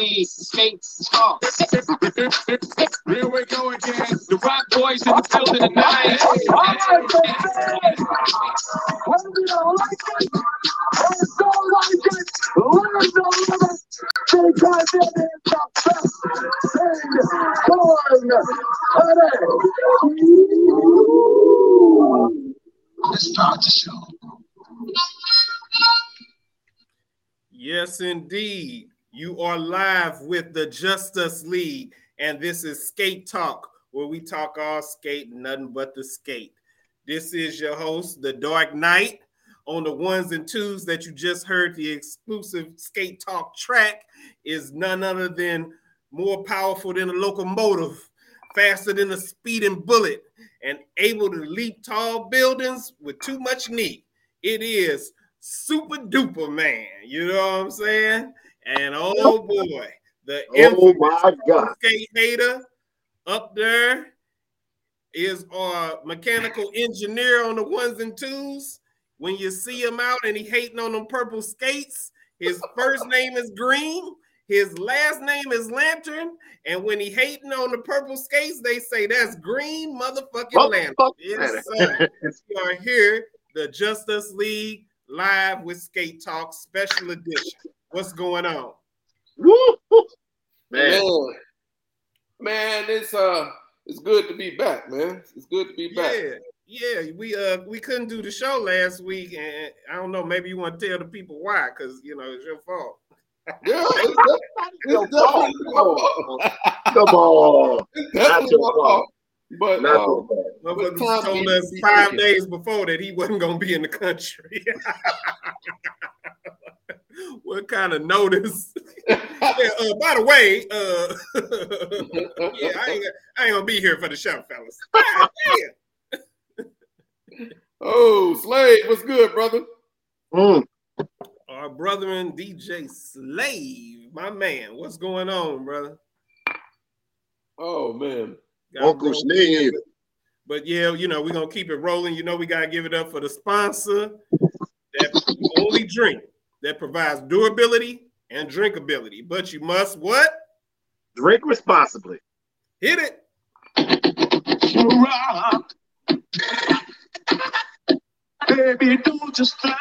League Skate. Here we go again. Ciroc Boys in the building tonight. Justice League, and this is Skate Talk, where we talk all skate, nothing but the skate. This is your host, The Dark Knight. On the ones and twos that you just heard, the exclusive Skate Talk track is none other than more powerful than a locomotive, faster than a speeding bullet, and able to leap tall buildings with too much knee. It is Super Duper Man. You know what I'm saying? And oh boy, the Oh my God. skate hater up there is our mechanical engineer on the ones and twos. When you see him out and he hating on them purple skates, his first name is Green, his last name is Lantern, and when he hating on the purple skates, they say that's Green motherfucking Lantern. Yes, sir. we are here, the Justice League live with Skate Talk special edition. What's going on? Man, Man, man, it's uh, it's good to be back, man. It's good to be back. Yeah, yeah. We uh we couldn't do the show last week, and I don't know. Maybe you want to tell the people why, because you know it's your fault. Yeah, it's, it's definitely my fault. fault. come on. It's definitely my fault. Fault. But Not uh, your fault. Tom told us five days before that he wasn't gonna be in the country. what kind of notice? yeah, uh, by the way, uh, yeah, I ain't, I ain't gonna be here for the show, fellas. Oh, Slade, what's good, brother? Mm. Our brother and DJ Slade, my man. What's going on, brother? Oh man, Got Uncle roll- Steve. But yeah, you know, we're gonna keep it rolling. You know, we gotta give it up for the sponsor that only drink that provides durability and drinkability. But you must what? Drink responsibly. Hit it. Baby, don't just stop.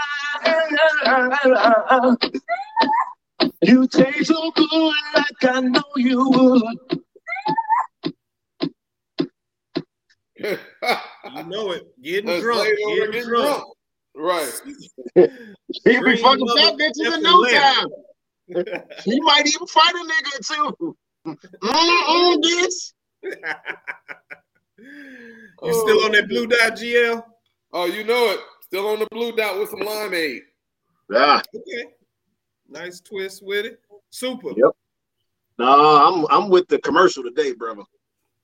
You taste so good like I know you would. You know it. Getting That's drunk. Getting getting drunk. drunk. Right. He be fucking mother fat bitches in no time. He might even fight a nigga too. Mm-mm, bitch. you still on that oh. blue dot GL? Oh, you know it. Still on the blue dot with some limeade. Yeah. Okay. Nice twist with it. Super. Yep. Nah, I'm I'm with the commercial today, brother.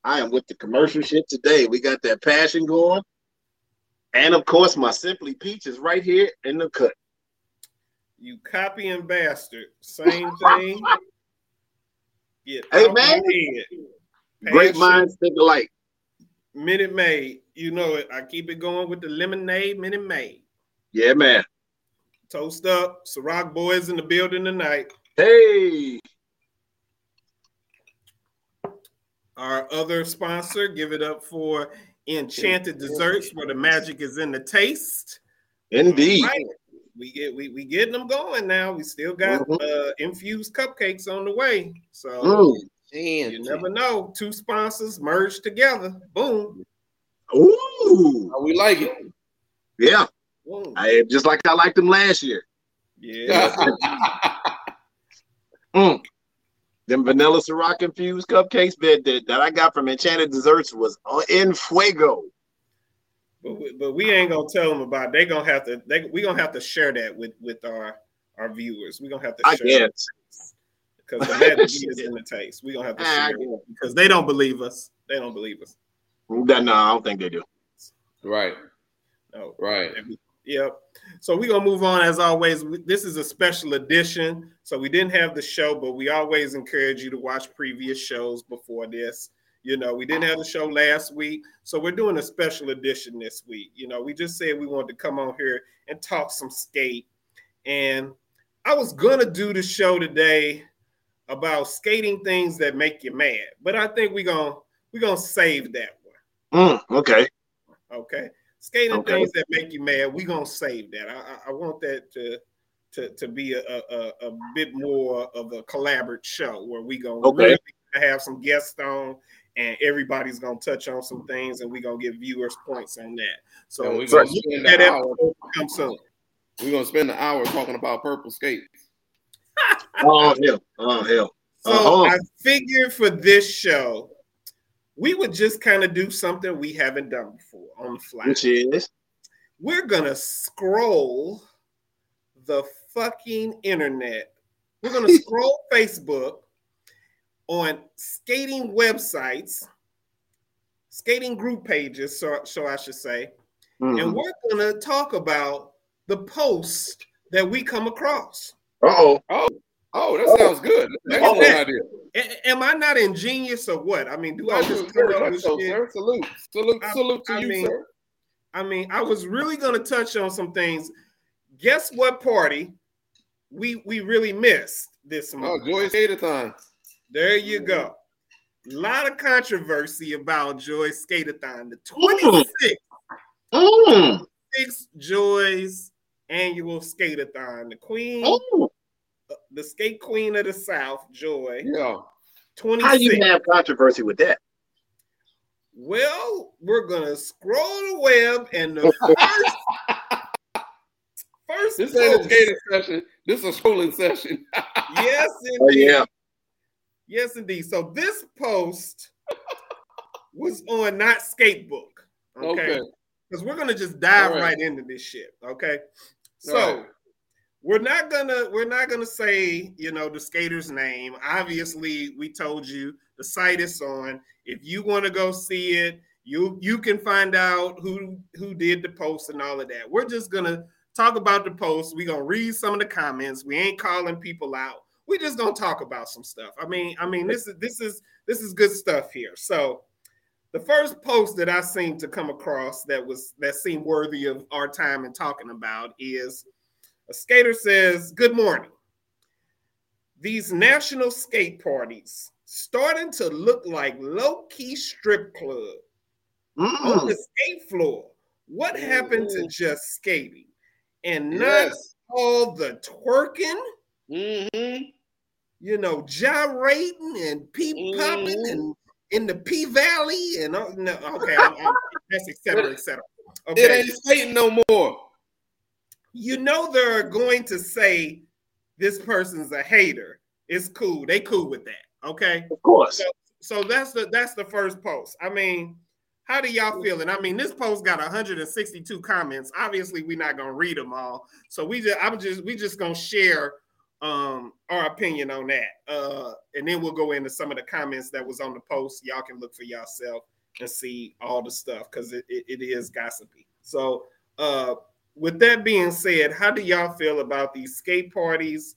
I am with the commercial shit today. We got that passion going. And of course, my Simply Peach is right here in the cut. You copying bastard. Same thing. Get Hey, man. Great minds think alike. Minute Maid. You know it. I keep it going with the lemonade Minute Maid. Yeah, man. Toast up. Ciroc boys in the building tonight. Hey, Our other sponsor, give it up for Enchanted Desserts, where the magic is in the taste. indeed. All right. We get we we getting them going now. We still got Mhm. uh infused cupcakes on the way. So Mm. you never know. Two sponsors merged together. Boom. Ooh, How we like it. yeah. Boom. I just like I liked them last year. Yeah. Mm. Them vanilla Ciroc infused cupcakes that, that that I got from Enchanted Desserts was uh, in fuego. But we, but we ain't gonna tell them about. It. They gonna have to. They we gonna have to share that with with our our viewers. We gonna have to I share guess. because the magic is in the taste. We gonna have to ah, share it because they don't believe us. They don't believe us. No, no, I don't think they do. right. No. Right. Yep. So we're gonna move on as always. This is a special edition. So we didn't have the show, but we always encourage you to watch previous shows before this. You know, we didn't have the show last week, so we're doing a special edition this week. You know, we just said we wanted to come on here and talk some skate. And I was gonna do the show today about skating things that make you mad, but I think we're gonna we're gonna save that one. Mm, okay. Okay. Skating Okay. things that make you mad, we're gonna save that. I, I- I want that to to, to be a, a, a- a bit more of a collaborative show where we gonna Okay. really have some guests on and everybody's gonna touch on some things and we're gonna give viewers points on that. So And we're so gonna spend that hour. episode will come soon. We're gonna spend an hour talking about purple skate. Oh hell. Oh hell. So Uh-huh. I figured for this show, we would just kind of do something we haven't done before on the fly. Which is We're gonna scroll the fucking internet. We're gonna scroll Facebook on skating websites, skating group pages, so, so I should say, mm. and we're gonna talk about the posts that we come across. uh-oh. Oh, that sounds good. Excellent Okay. idea. A- am I not ingenious or what? I mean, do I Oh, just come very up with so, shit? sir. Salute. Salute, I- salute to I you, mean, sir. I mean, I was really gonna touch on some things. Guess what party we we really missed this Oh, month? Joy Skater-thon. There you go. A lot of controversy about Joy Skateathon, the 26th Mm. Joy's annual skateathon. The queen, Mm. The skate queen of the South, Joy, Yeah. 26. How you have controversy with that? Well, we're gonna scroll the web and the first first This ain't a post- skating session. This is a scrolling session. Yes, Oh indeed. yeah. Yes, indeed. So this post was on not skatebook. Okay. Okay. Because we're gonna just dive All right. right. into this shit. Okay. So All right. We're not gonna we're not gonna say, you know, the skater's name. Obviously, we told you the site is on. If you want to go see it, you you can find out who who did the post and all of that. We're just gonna talk about the post. We're gonna read some of the comments. We ain't calling people out. We just gonna talk about some stuff. I mean, I mean, this is this is this is good stuff here. So the first post that I seem to come across that was that seemed worthy of our time and talking about is a skater says, Good morning. These national skate parties starting to look like low-key strip club on Mm. the skate floor. What happened to just skating and not Yes. all the twerking, Mm-hmm. you know, gyrating and peep popping Mhm. and in the P Valley and all, no, okay, I'm, I'm, that's et cetera, et cetera. It ain't skating no more. You know they're going to say this person's a hater. It's cool. They cool with that. Okay. Of course. So that's the that's the first post. I mean, how do y'all feeling? I mean, this post got 162 comments. Obviously, we're not gonna read them all. So we just I'm just we just gonna share um our opinion on that. Uh and then we'll go into some of the comments that was on the post. Y'all can look for yourself and see all the stuff because it, it, it is gossipy. So uh with that being said, how do y'all feel about these skate parties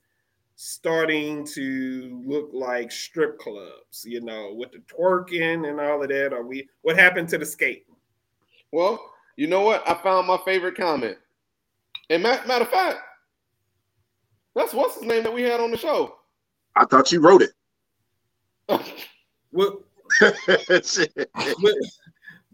starting to look like strip clubs? You know, with the twerking and all of that. Are we? What happened to the skate? Well, you know what? I found my favorite comment. And ma- matter of fact, that's what's his name that we had on the show. I thought you wrote it. What, what-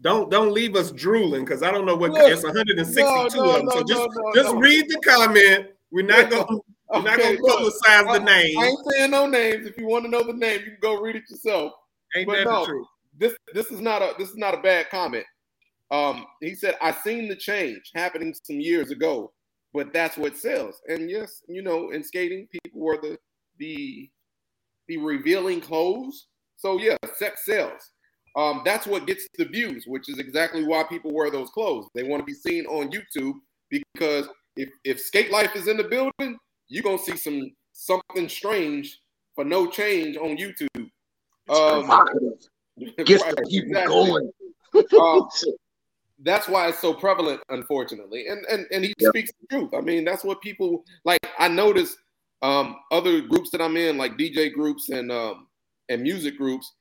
don't don't leave us drooling because I don't know what Look, it's 162 no, no, of them. So just no, just read the comment. We're not gonna we're not Okay, gonna look, publicize the name. I ain't saying no names. If you want to know the name, you can go read it yourself. Ain't but that no. truth? This this is not a this is not a bad comment. Um, he said, I seen the change happening some years ago, but that's what sells. And yes, you know, in skating, people were the the the revealing clothes. So yeah, sex sells. Um, that's what gets the views, which is exactly why people wear those clothes. They want to be seen on YouTube because if if skate life is in the building, you're gonna see some something strange for no change on YouTube. Um, Gets right, the people exactly. going. Um, that's why it's so prevalent, unfortunately. And and and he Yep. speaks the truth. I mean, that's what people like. I notice um, other groups that I'm in, like DJ groups and um, and music groups,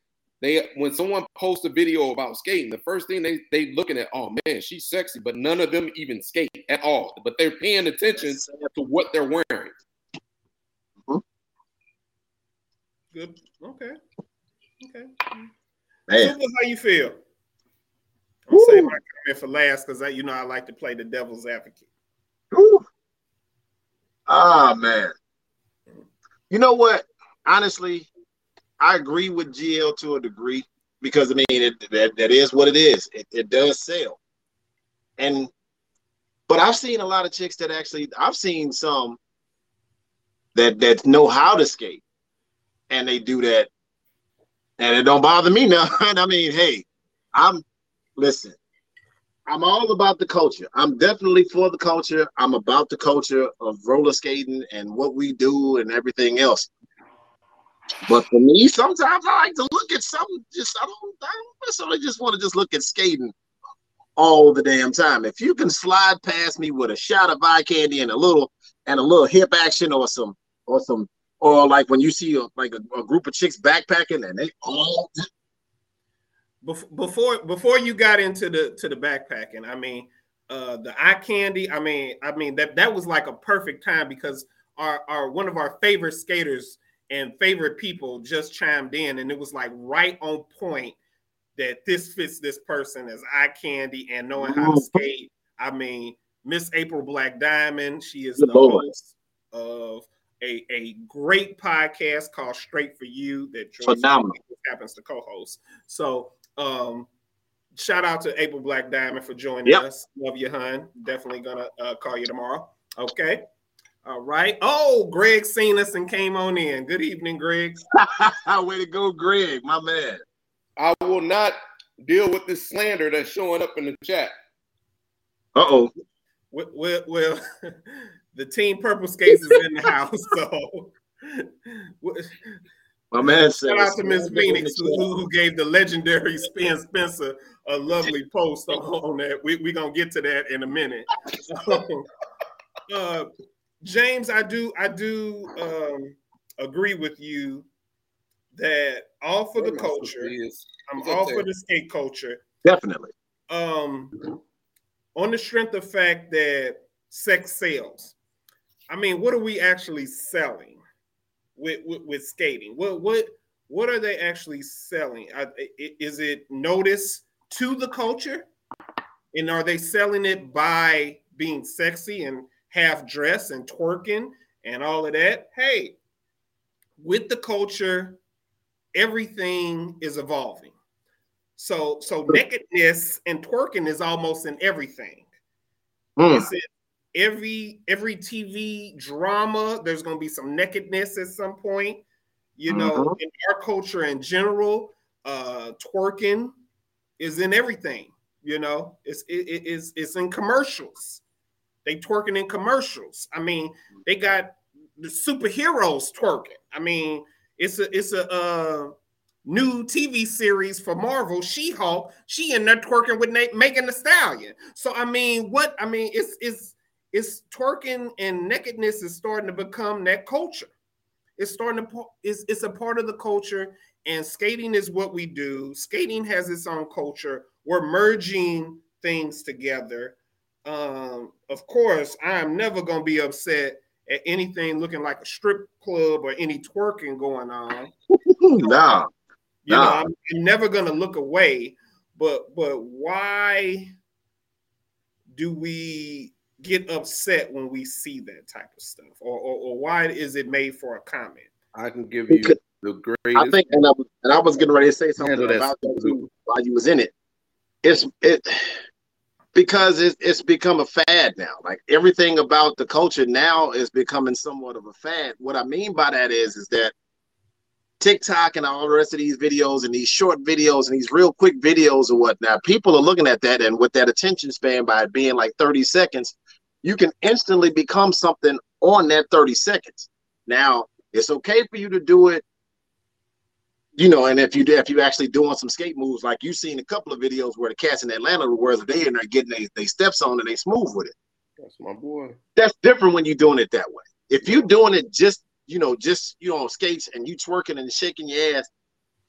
they when someone posts a video about skating, the first thing they they looking at, oh man, she's sexy, but none of them even skate at all. But they're paying attention to what they're wearing. Good. Okay. Okay. Man, Super, how you feel? I'm Woo. saying my comment for last because I, you know, I like to play the devil's advocate. Whew. ah man. You know what? Honestly, I agree with GL to a degree because I mean it, that, that is what it is. It, it does sell, and but I've seen a lot of chicks that actually I've seen some that that know how to skate, and they do that, and it don't bother me now. And I mean, hey, I'm listen. I'm all about the culture. I'm definitely for the culture. I'm about the culture of roller skating and what we do and everything else. But for me, sometimes I like to look at something. Just I don't, I don't necessarily just want to just look at skating all the damn time. If you can slide past me with a shot of eye candy and a little and a little hip action or some or some or like when you see a, like a, a group of chicks backpacking and they all Bef- Before before you got into the to the backpacking, I mean, uh, the eye candy. I mean, I mean that that was like a perfect time because our our one of our favorite skaters and favorite people just chimed in, and it was like right on point that this fits this person as eye candy and knowing how to skate. I mean, Miss April Black Diamond, she is Good the Lord. host of a, a great podcast called Straight for You that Joyce Phenomenal. happens to co-host. So um shout out to April Black Diamond for joining Yep. us. Love you, hun. Definitely gonna uh, call you tomorrow. Okay. All right. Oh, Greg seen us and came on in. Good evening, Greg. way to go, Greg, my man. I will not deal with this slander that's showing up in the chat. Uh oh. Well, well, well the team Purple Skates is in the house. So My man said. shout out to Miss Phoenix who, who- who gave the legendary Spin Spencer a lovely post on, on that. We're we going to get to that in a minute. uh, James, I do I do um, agree with you that all for the Where my sister culture. I'm all for the skate culture. Definitely. Um, on the strength of fact that sex sells. I mean, what are we actually selling with with, with skating? What what what are they actually selling? I- i- Is it notice to the culture, and are they selling it by being sexy and half dressed and twerking and all of that? Hey, with the culture, everything is evolving. So so nakedness and twerking is almost in everything. Hmm. It's in every every TV drama. There's going to be some nakedness at some point. You know, Mhm. in our culture in general, uh, twerking is in everything. You know, it's it, it- it's it's in commercials. They twerking in commercials. I mean, they got the superheroes twerking. I mean, it's a it's a uh, new TV series for Marvel, She-Hulk. She in there twerking with Nate, Megan Thee Stallion. So I mean, what I mean, it's it's it's twerking and nakedness is starting to become that culture. It's starting to it's it's a part of the culture, and skating is what we do. Skating has its own culture. We're merging things together. Um, of course, I am never gonna be upset at anything looking like a strip club or any twerking going on. Nah. You know, Nah. I'm, I'm never gonna look away. But but why do we get upset when we see that type of stuff, or or, or why is it made for a comment? I can give you Because- the I greatest. think, and I, was- and I was getting ready to say something about that too while you was in it. It's it because it's it's become a fad now. Like everything about the culture now is becoming somewhat of a fad. What I mean by that is is that TikTok and all the rest of these videos and these short videos and these real quick videos or whatnot, people are looking at that and with that attention span by it being like 30 seconds, you can instantly become something on that 30 seconds. Now, it's okay for you to do it you know, and if you if you actually doing some skate moves, like you've seen a couple of videos where the cats in Atlanta where they in there getting they, they steps on and they smooth with it. That's my boy. That's different when you're doing it that way. If you're doing it just you know just you know on skates and you twerking and shaking your ass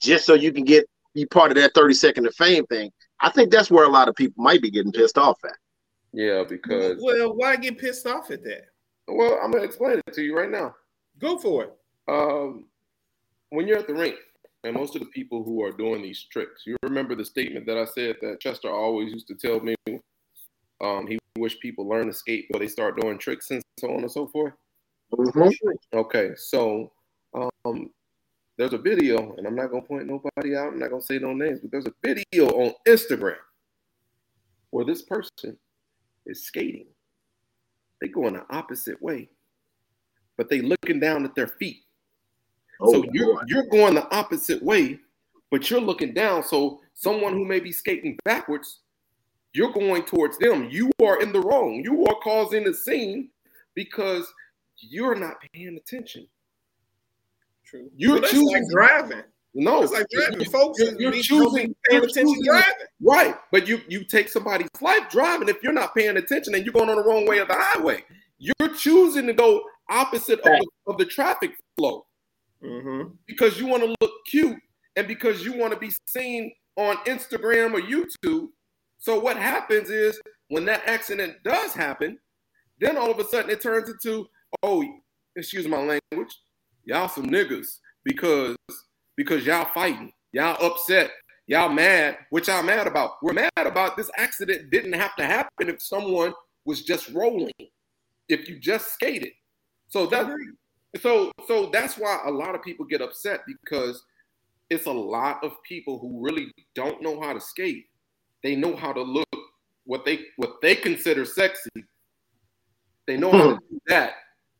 just so you can get be part of that 30 second of fame thing. I think that's where a lot of people might be getting pissed off at. Yeah, because Well, why get pissed off at that? well, I'm gonna explain it to you right now. Go for it. Um, when you're at the rink, and most of the people who are doing these tricks, you remember the statement that I said that Chester always used to tell me. Um, he wished people learn to skate before they start doing tricks and so on and so forth. Mhm. Okay, so um, there's a video, and I'm not gonna point nobody out. I'm not gonna say no names, but there's a video on Instagram where this person is skating. They go in the opposite way, but they looking down at their feet. Oh, so you're boy. you're going the opposite way, but you're looking down. So someone who may be skating backwards, you're going towards them. You are in the wrong. You are causing a scene because you're not paying attention. True. You're Well, choosing- like driving. No, It's like driving. you- Folks you're, you're choosing be paying attention choosing- driving. Right, but you you take somebody's life driving if you're not paying attention and you're going on the wrong way of the highway. You're choosing to go opposite of the, of the traffic flow Mm-hmm. because you want to look cute and because you want to be seen on Instagram or YouTube. So what happens is when that accident does happen, then all of a sudden it turns into, oh, excuse my language, y'all some niggas because because y'all fighting, y'all upset, y'all mad. What y'all mad about? We're mad about this accident didn't have to happen if someone was just rolling, if you just skated. So that so so that's why a lot of people get upset because it's a lot of people who really don't know how to skate. They know how to look what they what they consider sexy. They know how to do that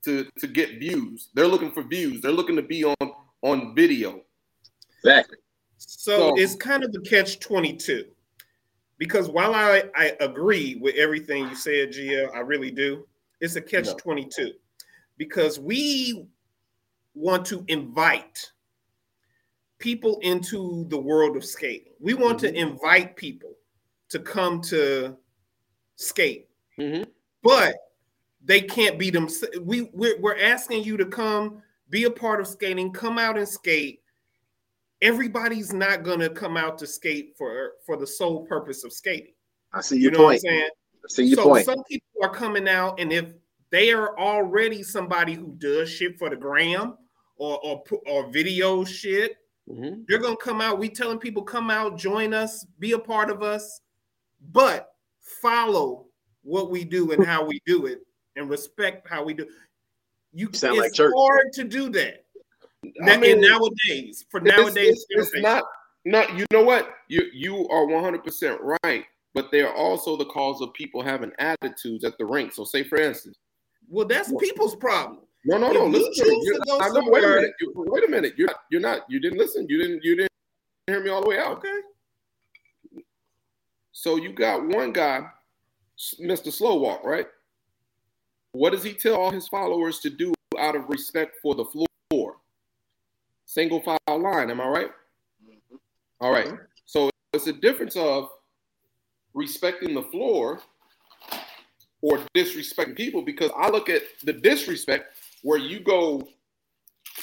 to to get views. They're looking for views. They're looking to be on on video. Exactly. So So- it's kind of the catch 22. Because while I, I agree with everything you said, GL, I really do, it's a catch Yeah. 22. Because we want to invite people into the world of skating. We want to invite people to come to skate, Mhm. but they can't be them. We, we're, we're asking you to come be a part of skating, come out and skate everybody's not gonna come out to skate for for the sole purpose of skating. I see You your know what I'm point. saying? I see your so point. some people are coming out, and if they are already somebody who does shit for the gram or or or video shit, Mhm. they're gonna come out. We telling people come out, join us, be a part of us, but follow what we do and how we do it, and respect how we do. You Sound it's like church. hard to do that. I mean, nowadays, for It's- nowadays, it's, it's not not you know what you you are 100% right but they're also the cause of people having attitudes at the rink so say for instance well, that's people's problem. No no no If listen to me. You- I- wait a minute You- wait a minute you're not, you're not you didn't listen you didn't you didn't hear me all the way out Okay. so you got one guy mr slow walk right what does he tell all his followers to do out of respect for the floor single file line am i right mm-hmm. all right. Mm-hmm. So it's a difference of respecting the floor or disrespecting people because I look at the disrespect where you go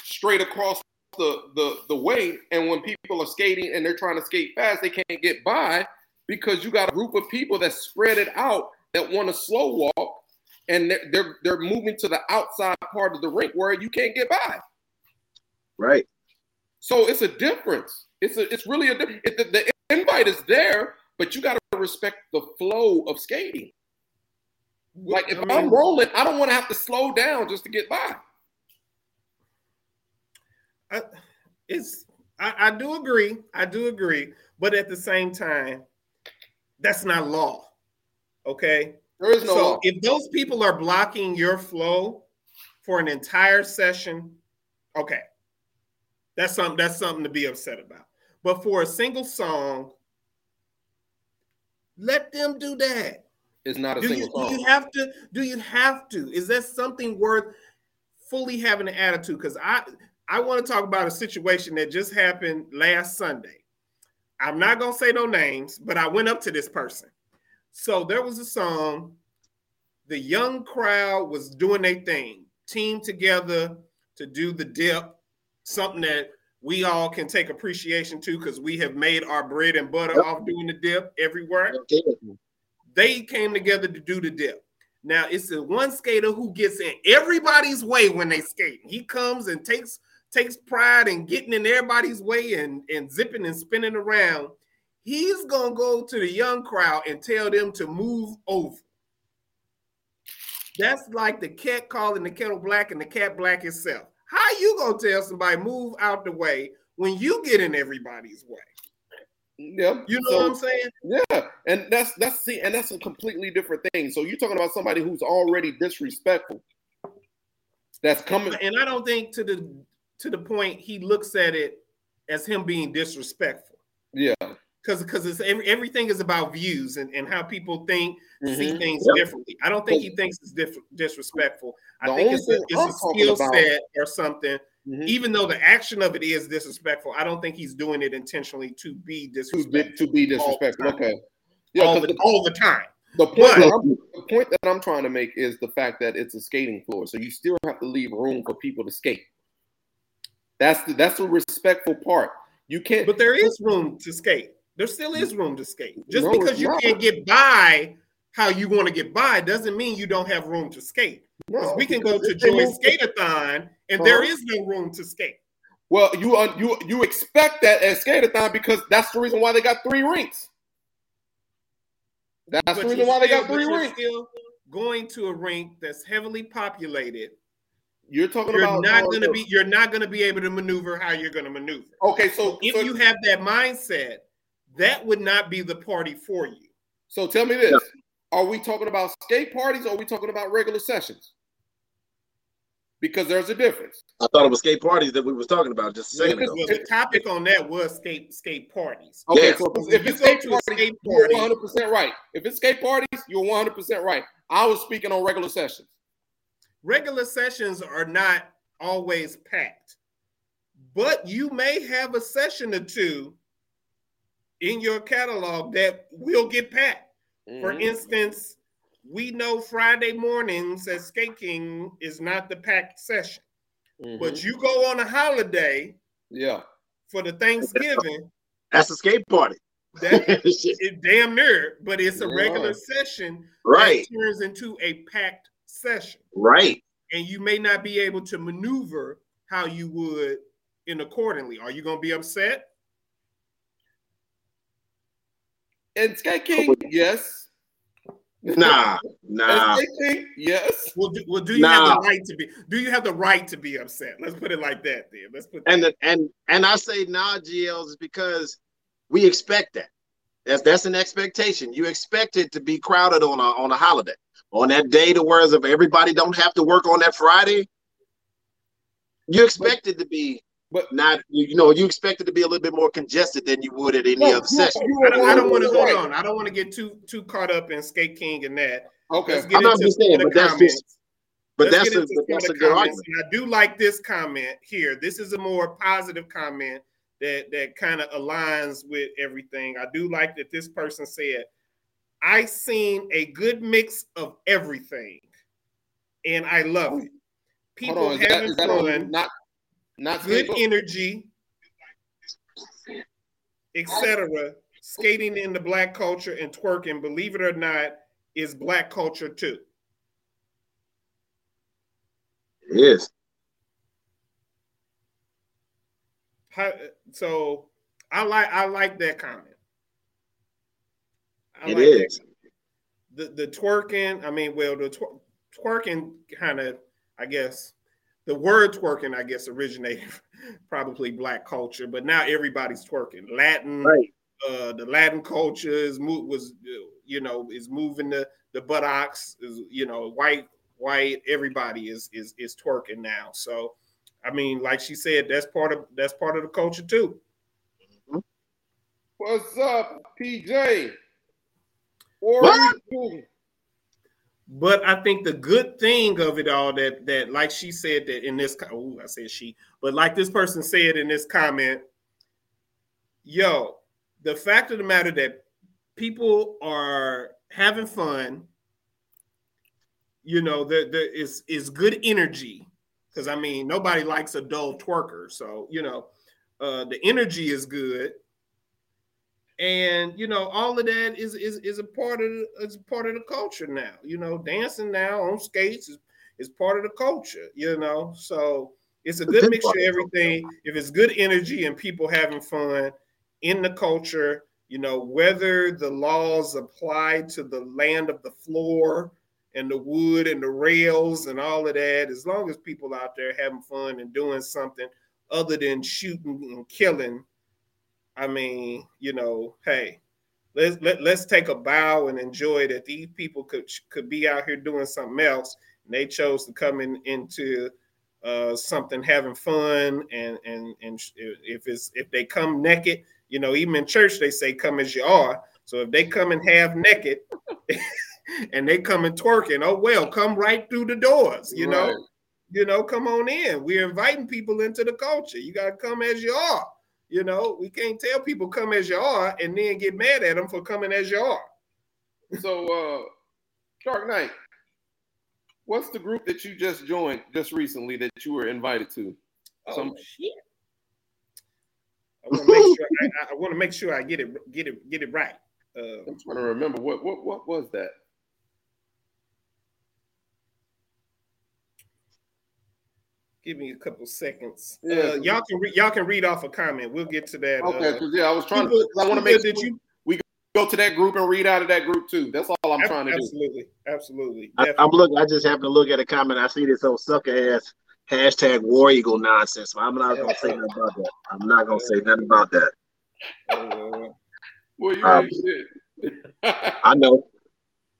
straight across the, the, the way and when people are skating and they're trying to skate fast, they can't get by because you got a group of people that spread it out that want to slow walk and they're, they're they're moving to the outside part of the rink where you can't get by. Right. So it's a difference. It's a, it's really a difference. The, the invite is there, but you got to respect the flow of skating. Like if I mean, am rolling, I don't want to have to slow down just to get by. I, it's I, I do agree. I do agree, but at the same time, that's not law. Okay. There is no so law. if those people are blocking your flow for an entire session, okay, that's something that's something to be upset about. But for a single song, let them do that. It's not a Do single you, song. do you have to? Do you have to? Is that something worth fully having an attitude? Because I I want to talk about a situation that just happened last Sunday. I'm not gonna say no names, but I went up to this person. So there was a song. The young crowd was doing their thing, team together to do the dip, something that we all can take appreciation to because we have made our bread and butter Yep. off doing the dip everywhere. Okay. They came together to do the dip. Now it's the one skater who gets in everybody's way when they skate. He comes and takes takes pride in getting in everybody's way and, and zipping and spinning around. He's gonna go to the young crowd and tell them to move over. That's like the cat calling the kettle black and the cat black itself. How you gonna tell somebody move out the way when you get in everybody's way? Yeah. You know So- what I'm saying? Yeah, and that's that's see, and that's a completely different thing. So you're talking about somebody who's already disrespectful. That's coming. And I don't think to the to the point he looks at it as him being disrespectful. Yeah. Because because it's every, everything is about views and, and how people think see Mhm. things Yep. differently. I don't think he thinks it's diff- disrespectful. I The think it's a, it's a skill set or something. Mhm. Even though the action of it is disrespectful, I don't think he's doing it intentionally to be disrespectful to be disrespectful. All the time. Okay. Yeah, all, the, the, all the time. the point but- that I'm, the point that I'm trying to make is the fact that it's a skating floor, so you still have to leave room for people to skate. That's the that's the respectful part. You can't. But there is room to skate. There still is room to skate. Just No, because you not. can't get by how you want to get by doesn't mean you don't have room to skate. 'Cause no, we can go to if they Joy Skateathon and there Uh-huh. is no room to skate. Well, you un- you you expect that at Skateathon because that's the reason why they got three rinks. That's But the reason why they still- got three you're rinks. still going to a rink that's heavily populated. You're talking You're about not uh, going to be you're not going to be able to maneuver how you're going to maneuver. okay. So If so, you have that mindset, that would not be the party for you. so tell me this: Are we talking about skate parties or are we talking about regular sessions? Because there's a difference. I thought it was skate parties that we was talking about just a second Well, ago. Well, the topic on that was skate skate parties. Okay, Yes. so if, If if it's skate parties, skate you're 100 percent right. If it's skate parties, you're 100 percent right. I was speaking on regular sessions. regular sessions are not always packed, but you may have a session or two in your catalog that will get packed. For Mhm. instance, we know Friday mornings at Skate King is not the packed session, Mhm. but you go on a holiday yeah, for the Thanksgiving, That's a skate party. that it damn near, but it's a Yeah. regular session right, that turns into a packed session. right. and you may not be able to maneuver how you would in accordingly. Are you going to be upset? And Skate king, yes. Nah, nah. And skate king, yes. Well, do, well, do you have the right to be? Do you have the right to be upset? Let's put it like that. Then let's put. And the, and and I say nah, GLs is because we expect that. That's that's an expectation. You expect it to be crowded on a on a holiday, on that day. To whereas if everybody don't have to work on that Friday, you expect it to be, but- not you you know you expect it to be a little bit more congested than you would at any No, other you- session. you I don't, I don't want to 100% hold on. I don't want to get too too caught up in Skate King and that. Okay. Let's get I'm not into just saying, but the that's comments. just but Let's that's a but that's the a good comments. argument. And I do like this comment here. This is a more positive comment that that kind of aligns with everything. I do like that this person said, "I seen a good mix of everything, and I love oh, it. People Hold on, is that, having that fun, on not not good skate- energy, etc. Skating in the black culture and twerking, believe it or not, is black culture too." Yes. How, so I like I like that comment. I It like is. The the twerking, I mean, well, the twer- twerking kind of, I guess, the word twerking, I guess, originated probably black culture, but now everybody's twerking. Latin, Right. uh, the Latin culture is mo- was, uh, you know, is moving the the buttocks, is you know, white white everybody is is is twerking now. So, I mean, like she said, that's part of that's part of the culture too. What's up, PJ? What What? are you doing? But I think the good thing of it all that that like she said that in this oh I said she, but like this person said in this comment, yo, the fact of the matter that people are having fun, you know, there is is good energy. Because I mean nobody likes a dull twerker, so you know, uh, the energy is good, and you know all of that is is is a part of the, is a part of the culture now. You know, dancing now on skates is is part of the culture. You know, so it's a good mixture of everything. If it's good energy and people having fun in the culture, you know, whether the laws apply to the land of the floor and the wood and the rails and all of that, as long as people out there having fun and doing something other than shooting and killing, I mean, you know, hey, let's let, let's take a bow and enjoy that these people could could be out here doing something else. And they chose to come in into uh, something having fun and and and if it's if they come naked, you know, even in church they say come as you are. So if they come in half naked and they come and twerking, oh well, come right through the doors, you right. know. You know, come on in. We're inviting people into the culture. You got to come as you are. You know, we can't tell people come as you are and then get mad at them for coming as you are. So, uh, Dark Knight, what's the group that you just joined just recently that you were invited to? Oh Some... shit! I want to make sure I, I want to make sure I get it get it get it right. Uh, I'm trying to remember what what what was that. Give me a couple seconds. Yeah. Uh, y'all can re- y'all can read off a comment. We'll get to that. Okay, uh, yeah, I was trying to. I want to make sure you we go to that group and read out of that group too. That's all I'm trying to absolutely, do. Absolutely, absolutely. I, am looking. I just happened to look at a comment. I see this old sucker ass hashtag War Eagle nonsense. I'm not gonna say nothing about that. I'm not gonna say nothing about that. well, you um, I know.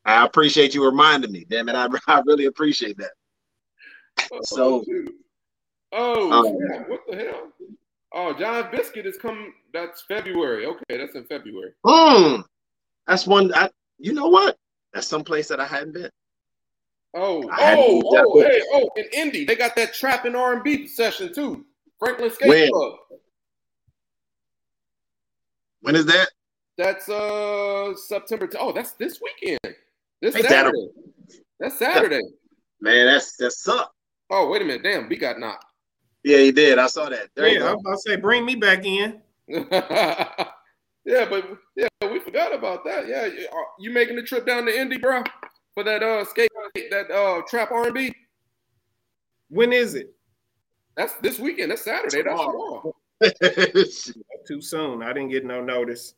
I appreciate you reminding me. Damn it, I, I really appreciate that. Oh, so, oh, um, what the hell? Oh, John Biscuit is coming. That's February. Okay, that's in February. Hmm. That's one. I. You know what? That's someplace that I hadn't been. Oh, oh, oh, hey, oh, in Indy, they got that trap and R and B session too. Franklin Skate when? Club. When is that? That's uh September. T- oh, that's this weekend. This hey, Saturday. That's Saturday. Man, that's that's suck. Oh, wait a minute. Damn, we got knocked. Yeah, he did. I saw that. There yeah, I was about to say, bring me back in. yeah, but yeah, we forgot about that. Yeah, you making the trip down to Indy, bro? for that uh skate that uh trap R and B? When is it? That's this weekend. That's Saturday. That's tomorrow. Too soon. I didn't get no notice.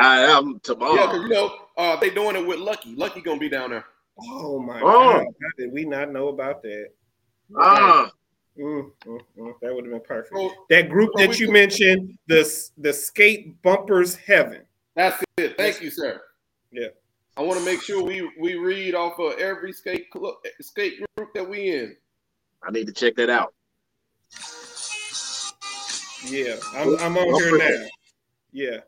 I am tomorrow. Yeah, because you know uh, they doing it with Lucky. Lucky gonna be down there. Oh my oh. god! How did we not know about that? Ah. Mm, mm, mm, that would have been perfect. So, that group so that you mentioned, the the skate bumpers heaven. That's it. Thank you, sir. Yeah. I want to make sure we we read off of every skate club, skate group that we in. I need to check that out. Yeah, I'm, I'm on here now. Yeah.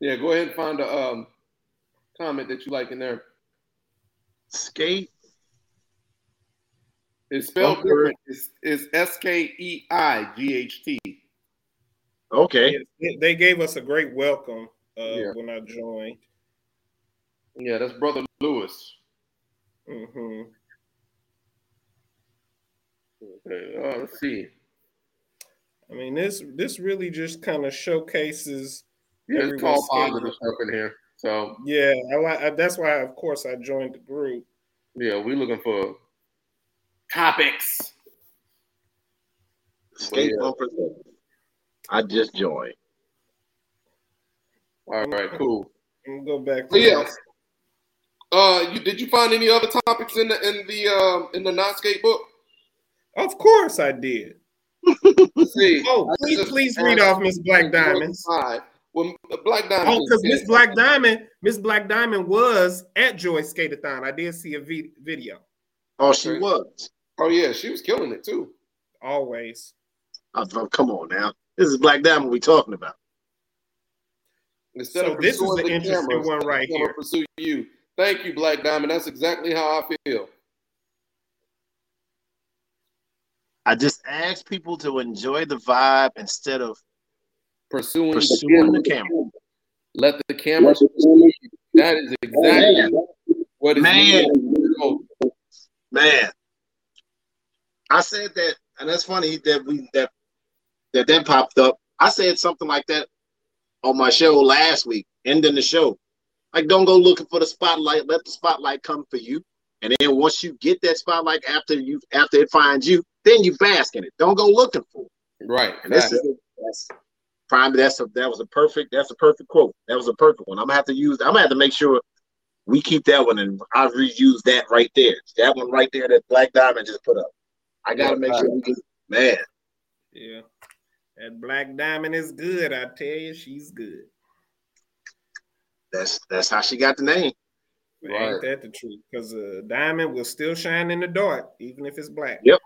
Yeah, go ahead and find a um, comment that you like in there. Skate. It's spelled different. It's, it's S K E I G H T. Okay. they gave us a great welcome uh, yeah. when I joined. Yeah, that's brother Lewis. Mm-hmm. Okay, uh, let's see. I mean, this this really just kind of showcases. Yeah, it's called positive stuff in here. So yeah, I like. That's why, of course, I joined the group. Yeah, we're looking for topics. Skate yeah. I just joined. All right, cool. We'll go back. To yeah. Uh, you, did you find any other topics in the in the uh, in the non skate book? Of course, I did. see, oh, please, please read off Miss Black Diamonds. Well, Black Diamond. Oh, because Miss Black Diamond, Miss Black Diamond was at Joy Skateathon. I did see a v- video. Oh, she was. Oh yeah, she was killing it too. Always. Oh, come on now. This is Black Diamond we talking about. Instead so of this is the interesting cameras, one right here. Pursue you. Thank you, Black Diamond. That's exactly how I feel. I just ask people to enjoy the vibe instead of pursuing, pursuing the, camera. camera. Let the camera pursue you. That is exactly man. what is man. Man. I said that, and that's funny that we that that that popped up. I said something like that on my show last week, ending the show. Like, don't go looking for the spotlight. Let the spotlight come for you. And then once you get that spotlight after you after it finds you, then you bask in it. Don't go looking for it. Right. And this is that's prime. That's a that was a perfect. That's a perfect quote. That was a perfect one. I'm gonna have to use. I'm gonna have to make sure we keep that one and I reuse that right there. That one right there that Black Diamond just put up. I gotta make sure we get man. Yeah. That black diamond is good. I tell you, she's good. That's that's how she got the name. But Right. Ain't that the truth? Because a diamond will still shine in the dark, even if it's black. Yep.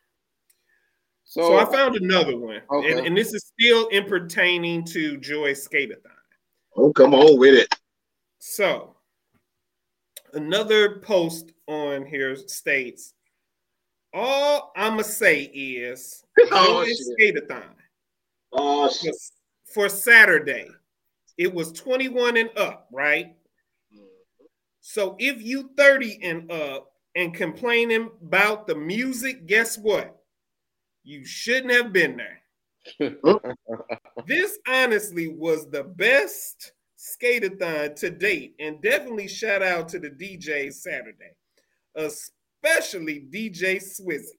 So, So, I found another one, Okay. and, and this is still in pertaining to Joy Skateathon. Oh, come on with it. So, another post on here states, "All I'ma say is Oh, Joy shit. Skateathon Oh shit. for Saturday. It was 21 and up, right? So if you 30 and up and complaining about the music, guess what? You shouldn't have been there. this honestly was the best skateathon to date, and definitely shout out to the DJ Saturday, especially DJ Swizzy.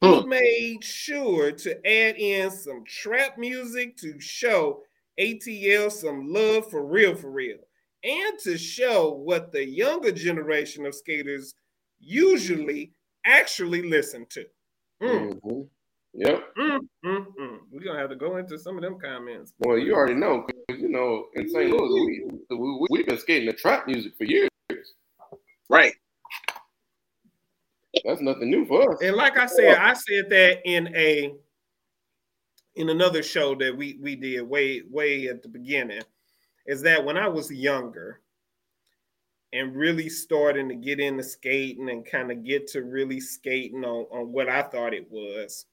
He Hmm. made sure to add in some trap music to show ATL some love for real, for real, and to show what the younger generation of skaters usually actually listen to. Mm, Mhm. Yep. mm, mm. We're gonna have to go into some of them comments. Well, you already know, 'cause, you know, in St. Louis, we, we, we've been skating the trap music for years. Right. That's nothing new for us. And like I said, I said that in a in another show that we we did way way at the beginning, is that when I was younger and really starting to get into skating and kind of get to really skating on, on what I thought it was,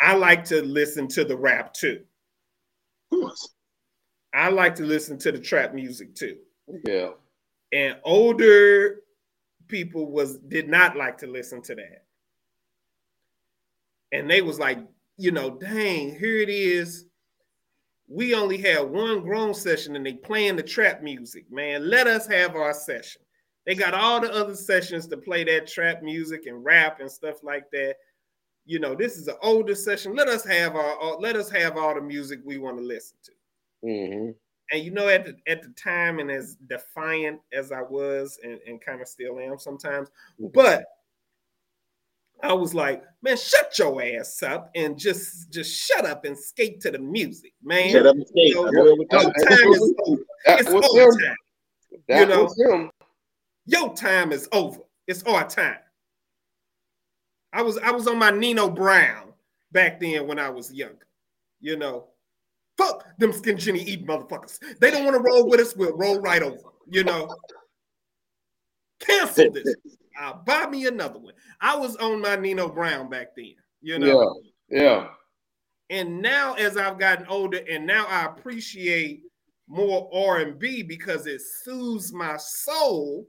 I like to listen to the rap too. Of course. I like to listen to the trap music too. Yeah. and older people was did not like to listen to that. And they was like you know dang here it is. We only had one grown session and they playing the trap music man. Let us have our session. They got all the other sessions to play that trap music and rap and stuff like that. You know this is an older session. Let us have our let us have all the music we want to listen to. Hmm and you know at the, at the time and as defiant as i was and, and kind of still am sometimes mm-hmm. but i was like man shut your ass up and just just shut up and skate to the music man. Shut up and skate. Yo, That's where we your time is over. That it's was time That you know. was him. your time is over. It's our time. I was i was on my nino brown back then when i was younger you know fuck them skin chinny eat motherfuckers. They don't want to roll with us we'll roll right over you know? Cancel this. I'll buy me another one. I was on my nino brown back then you know? Yeah. Yeah. and now as i've gotten older and now i appreciate more r&b because it soothes my soul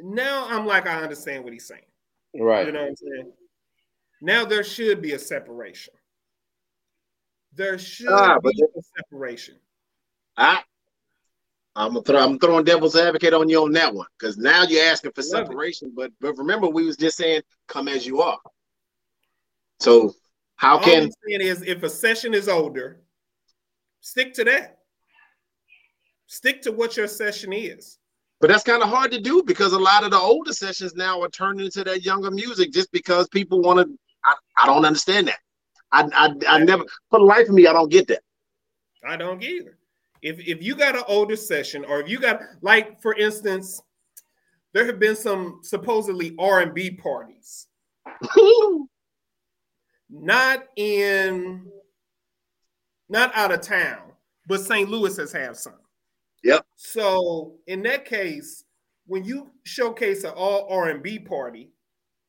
now i'm like i understand what he's saying. Right. you know what i'm saying? Now there should be a separation there should Ah, but be a separation I, I'm gonna throw, I'm throwing devil's advocate on you on that one because now you're asking for Love it. separation, but but remember we was just saying come as you are. So how all can i'm saying is if a session is older stick to that stick to what your session is but that's kind of hard to do because a lot of the older sessions now are turning into that younger music just because people want to. I, I don't understand that. I, I I never for the life of me I don't get that. I don't get either. If if you got an older session, or if you got like for instance, there have been some supposedly R and B parties, not in, not out of town, but St. Louis has had some. Yep. So in that case, when you showcase an all R and B party,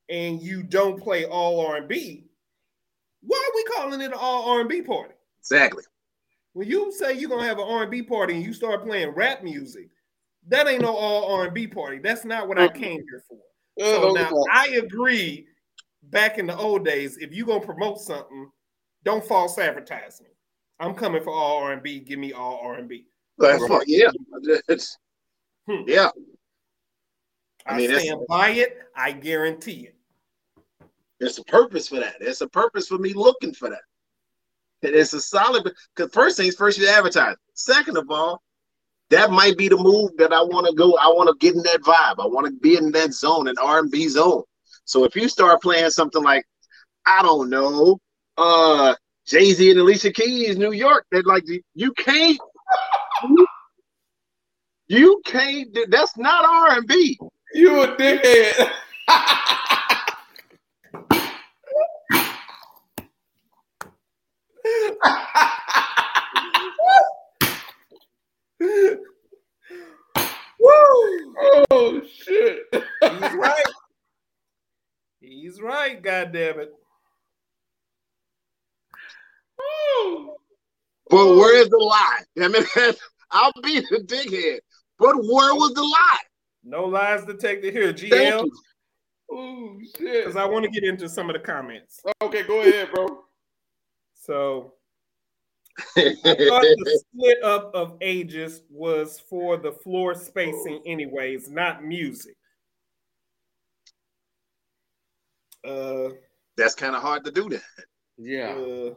and you don't play all R and B, why are we calling it an all R and B party? exactly. When you say you're gonna have an R&B party and you start playing rap music, that ain't no all R&B party. That's not what I came here for. Yeah, So now I agree back in the old days, if you're gonna promote something, don't false advertise me. I'm coming for all R and B. Give me all R and B. That's fine. Yeah. It's, Hmm. yeah. I, I mean, that's- stand by it. I guarantee it. There's a purpose for that. There's a purpose for me looking for that. And it's a solid because first things first, you advertise. Second of all, that might be the move that I want to go. I want to get in that vibe. I want to be in that zone, an R&B zone. So if you start playing something like, I don't know, uh, Jay Z and Alicia Keys, New York, that like you can't, you can't. That's not R&B. You a dickhead. Woo! oh shit. He's right. He's right. God damn it. But where's the lie? I mean, I'll be the dickhead. But where was the lie? No lies detected here. Thank GL. Oh shit. because I want to get into some of the comments. Okay, go ahead, bro. So I thought the split up of ages was for the floor spacing, anyways, not music. Uh, That's kind of hard to do that. Yeah. uh,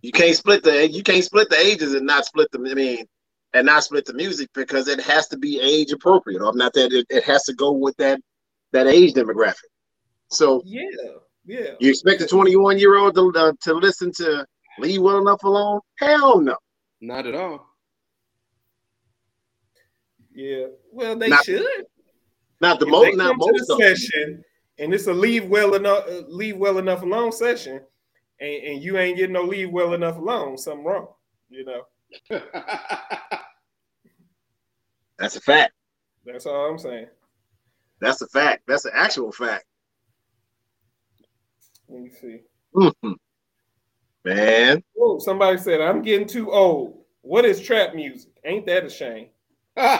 You can't split the you can't split the ages and not split the I mean and not split the music because it has to be age appropriate. Or not that it, it has to go with that that age demographic. So yeah, yeah. you expect a 21 year old to, uh, to listen to Leave Well Enough Alone? Hell no. Not at all. Yeah. Well, they Not- should. Not the If most they not most the of them. session and it's a leave well enough uh, leave well enough alone session, and, and you ain't getting no leave well enough alone, something wrong. You know, That's a fact. that's all I'm saying. That's a fact. That's an actual fact. Let me see. Mhm. Man. Oh, somebody said I'm getting too old. What is trap music? Ain't that a shame? oh,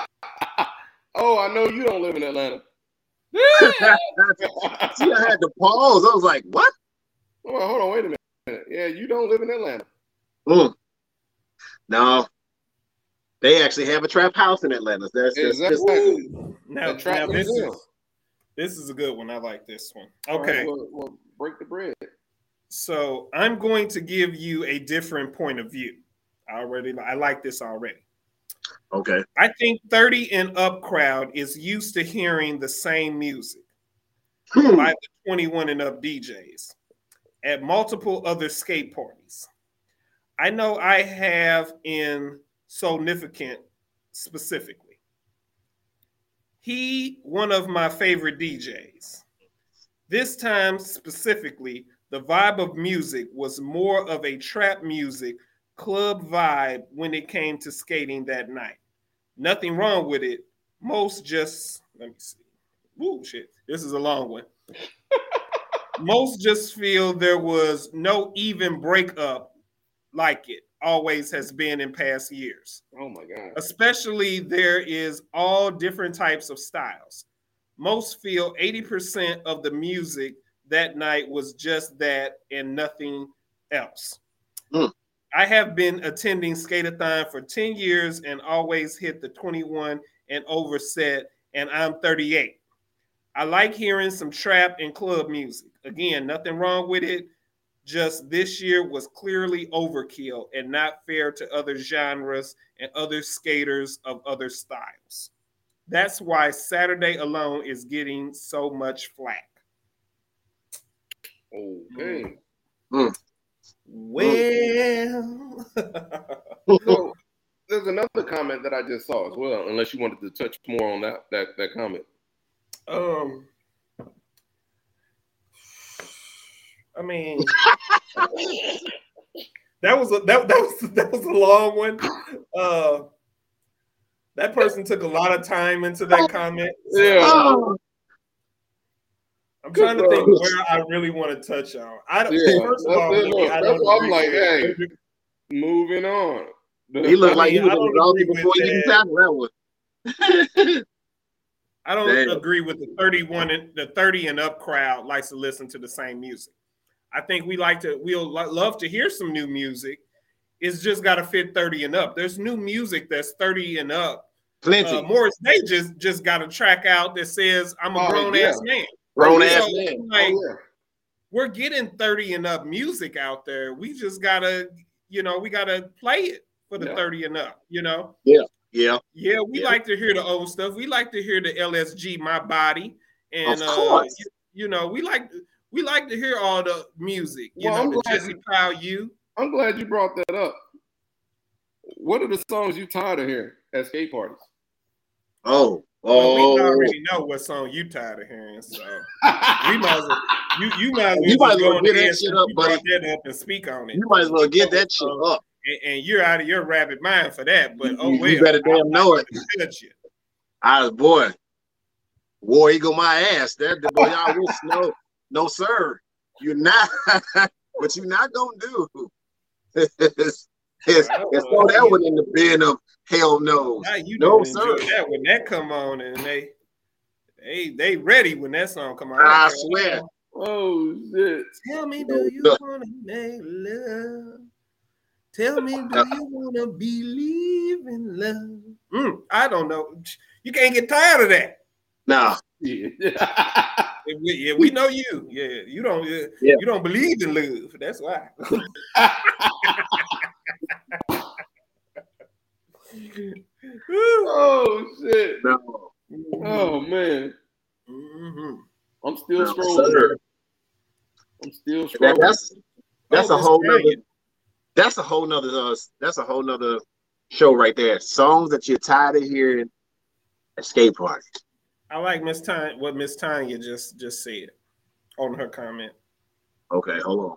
I know you don't live in Atlanta. See, I had to pause. I was like, what? Oh, hold on, wait a minute. Yeah, you don't live in Atlanta. Mm. No. They actually have a trap house in Atlanta. That's that's- Exactly. Ooh. Now, The trap now this is this is a good one. I like this one. All right, Okay, well, well, break the bread. so I'm going to give you a different point of view. I already I like this already. okay. I think 30 and up crowd is used to hearing the same music Hmm. by the 21 and up DJs at multiple other skate parties. I know I have in Significant specifically. He, one of my favorite DJs. This time specifically, the vibe of music was more of a trap music club vibe when it came to skating that night. Nothing wrong with it. Most just let me see. Woo, shit. This is a long one. Most just feel there was no even breakup like it always has been in past years. Oh my god. Especially there is all different types of styles. Most feel 80% of the music that night was just that and nothing else. Hmm. I have been attending Skateathon for 10 years and always hit the 21 and over set, and I'm 38. I like hearing some trap and club music. Again, nothing wrong with it. Just this year was clearly overkill and not fair to other genres and other skaters of other styles. That's why Saturday alone is getting so much flack. Okay. Well, So there's another comment that I just saw as well, unless you wanted to touch more on that that, that comment. um, I mean, that was a that, that was that was a long one. Uh, that person took a lot of time into that comment. Yeah. Oh, I'm trying to think where I really want to touch on. I don't. Yeah, first of that's all, it, Louis, look, I that's don't why I'm like, with- hey. Moving on. he looked like he mean, was don't exhausted before with you even that. tackle that one. I don't Damn. agree with the 31 and the 30 and up crowd likes to listen to the same music. I think we like to we'll lo- love to hear some new music. It's just got to fit 30 and up. There's new music that's 30 and up. Plenty. Uh, Morris Day just just got a track out that says I'm a Oh, grown yeah. ass man. Grown ass man. Like Oh, yeah. we're getting 30 and up music out there. We just gotta, you know, we gotta play it for the Yeah. 30 and up, you know. Yeah. Yeah, Yeah. we Yeah. like to hear the old stuff. We like to hear the LSG, my body, and Of uh, you, you know, we like we like to hear all the music. You Well, I'm know, the glad Jesse Powell, you. I'm glad you brought that up. What are the songs you tired of hearing at skate parties? Oh. Well, we Oh. already know what song you tired of hearing, so we might as well. You you might as well, You might as well get that shit up, buddy. that up and speak on it. You might as well get that shit up. and, and you're out of your rabbit mind for that. But oh You- well, you better damn I'm know not gonna you. I was boy. War Eagle my ass. That the boy y'all wish no, no sir. You're not what you not gonna do. It's, it's, it's throw that one in the bin of hell no. Now you No, sir. that when that come on and they they they ready when that song come on. I don't care. swear. oh shit. Tell me, do you No. wanna make love? Tell me, do you wanna believe in love? Mm, I don't know. You can't get tired of that. Nah. Yeah. Yeah, we, yeah, we know you. Yeah, you don't. uh, Yeah. You don't believe in love. That's why. oh shit. No. Oh man. Mhm. I'm still No, scrolling. I'm still That- scrolling. that's that's Oh, a whole Tanya. nother that's a whole nother uh, that's a whole nother show right there. Songs that you're tired of hearing Escape skate parties. I like Miss Tanya. What Miss Tanya just just said on her comment. Okay, hold on.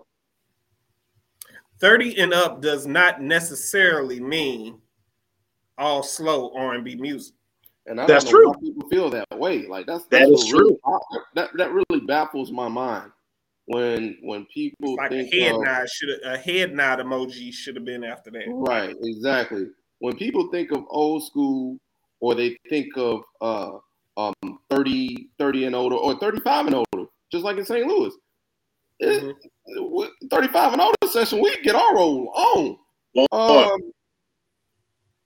30 and up does not necessarily mean all slow R&B music. And I That's don't know true. people feel that way. Like that's That that's is what really- that that really baffles my mind when when people It's like a head of, nod should a head nod emoji should have been after that. right exactly when people think of old school or they think of uh um 30 30 and older or 35 and older just like in St. Louis it- Mhm. with 35 and older session we get our roll on um,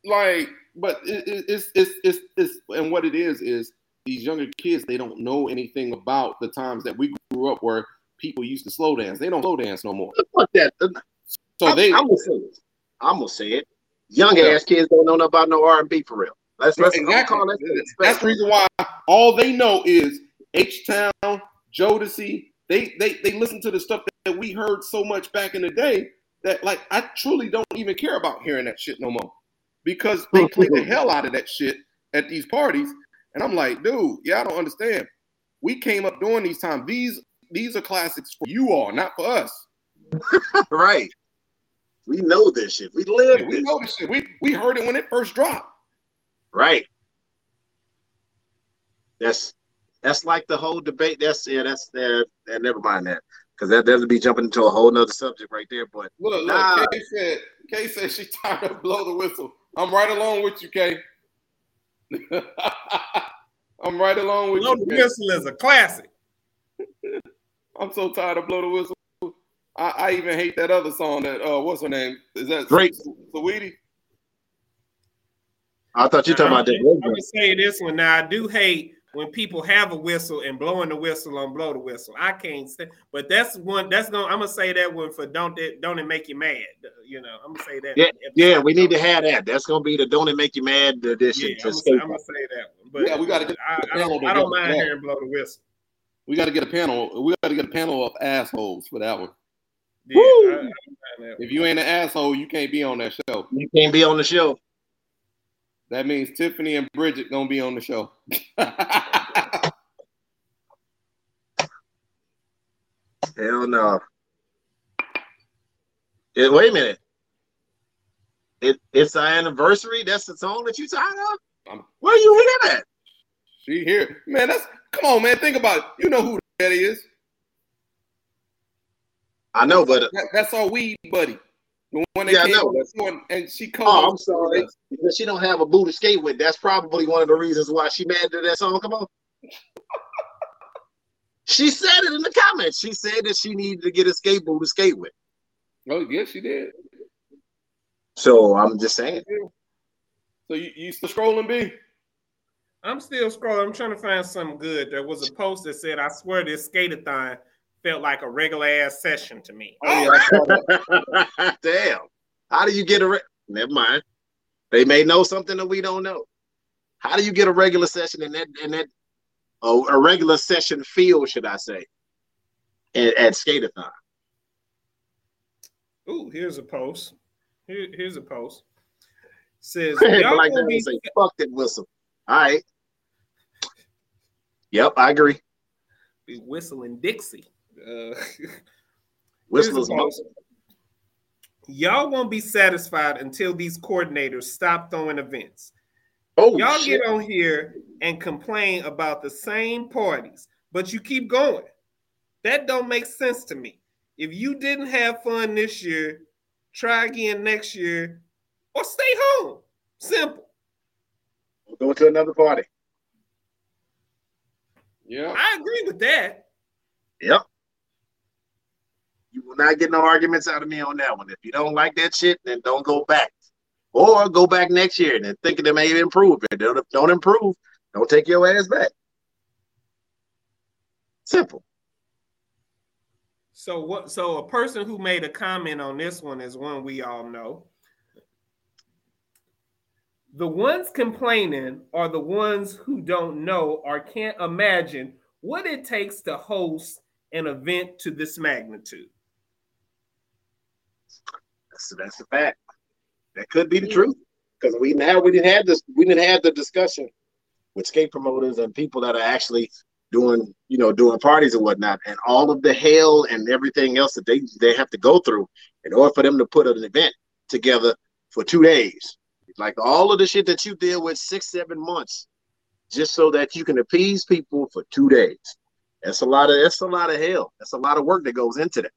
like, but it, it, it's, it's it's it's and what it is is these younger kids they don't know anything about the times that we grew up where people used to slow dance. They don't slow dance no more. Fuck that. So I'm, they I'm gonna say it. I'm gonna say it. Young Yeah. ass kids don't know nothing about no R and B for real. Let's let's exactly. that That's the reason why all they know is H Town, Jodeci. They they they listen to the stuff that we heard so much back in the day that like I truly don't even care about hearing that shit no more because they play the hell out of that shit at these parties, and I'm like, dude, yeah, I don't understand. We came up during these times. These these are classics for you all, not for us. right. We know this shit. We live We this. know this shit. We we heard it when it first dropped. Right. That's that's like the whole debate. That's yeah. That's that. Uh, never mind that because that that'll be jumping into a whole nother subject right there. But Look, look, Nah. Kay said, Kay said she tired of blow the whistle. I'm right along with you, Kay. I'm right along with Blow you. the Kay. Whistle is a classic. I'm so tired of blow the whistle. I, I even hate that other song that uh what's her name? Is that Drake. Sweetie? I thought you were talking about that. I'm that. gonna say this one now. I do hate when people have a whistle and blowing the whistle on blow the whistle. I can't stand, but that's one. That's gonna. I'm gonna say that one for don't it don't it make you mad? Uh, you know, I'm gonna say that. Yeah, Yeah, we need to have that. That's gonna be the "Don't It Make You Mad" edition. Yeah, I'm gonna, say, I'm gonna say that one. But Yeah, we gotta get uh, I, I the don't, I don't mind hearing blow the whistle. We gotta get a panel. We gotta get a panel of assholes for that one. Yeah, I, I don't that one. If you ain't an asshole, you can't be on that show. You can't be on the show. That means Tiffany and Bridget gonna be on the show. Hell no. Yeah, wait a minute. It it's our anniversary. That's the song that you tired of. Where you hear that? she here, man. That's come on, man. Think about it. You know who that is. I know, but That, that's our weed buddy. The one that Yeah, I came know. on and she Oh, I'm sorry. Because she don't have a boot booty skate with. That's probably one of the reasons why she mad that that song come on. she said it in the comments. She said that she needed to get a skateboard to skate with. Oh, yes, she did. So I'm just saying. So you, you still scrolling, B? I'm still scrolling. I'm trying to find something good. There was a post that said, "I swear this skateathon felt like a regular ass session to me." Oh, yeah, I saw that. Damn. How do you get a re- never mind. They may know something that we don't know. How do you get a regular session in that in that oh, a regular session feel, should I say, at, at Skateathon? Ooh, here's a post. Here, here's a post. Says y'all like gonna that be say, fuck that whistle. All right. Yep, I agree. be whistling Dixie. Uh, Whistler's Here's a post. Y'all won't be satisfied until these coordinators stop throwing events. Oh, Y'all shit. get on here and complain about the same parties, but you keep going. That don't make sense to me. If you didn't have fun this year, try again next year or stay home. Simple. Go to another party. Yeah. I agree with that. Yep. You will not get no arguments out of me on that one. If you don't like that shit, then don't go back. Or go back next year and then thinking they may improve. If don't, don't improve, don't take your ass back. Simple. So what so a person who made a comment on this one is one we all know. The ones complaining are the ones who don't know or can't imagine what it takes to host an event to this magnitude. That's that's a fact. That could be the truth. Because we now we didn't have this we didn't have the discussion with skate promoters and people that are actually doing you know doing parties and whatnot and all of the hell and everything else that they they have to go through in order for them to put an event together for two days like all of the shit that you deal with six seven months just so that you can appease people for two days that's a lot of that's a lot of hell that's a lot of work that goes into that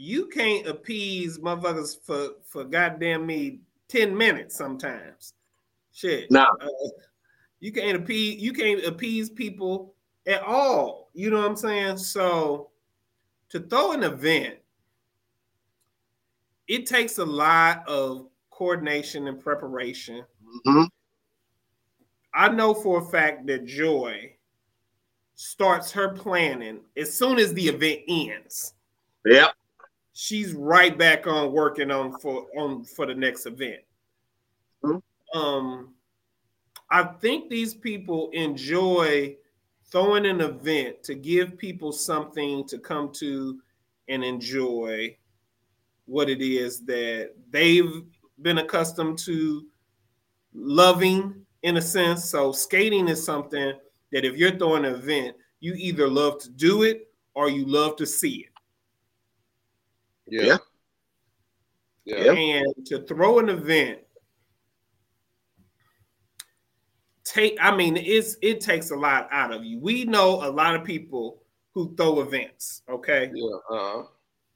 You can't appease motherfuckers for for goddamn me 10 minutes sometimes. Shit. Nah. Uh, you can't appease you can't appease people at all. You know what I'm saying? So to throw an event, it takes a lot of coordination and preparation. Mhm. I know for a fact that Joy starts her planning as soon as the event ends. yep She's right back on working on for on for the next event. Mhm. Um, I think these people enjoy throwing an event to give people something to come to and enjoy what it is that they've been accustomed to loving in a sense. So skating is something that if you're throwing an event, you either love to do it or you love to see it. Yeah. Yeah. Yeah. And to throw an event, take I mean, it's it takes a lot out of you. We know a lot of people who throw events, okay? Yeah. Uh-huh.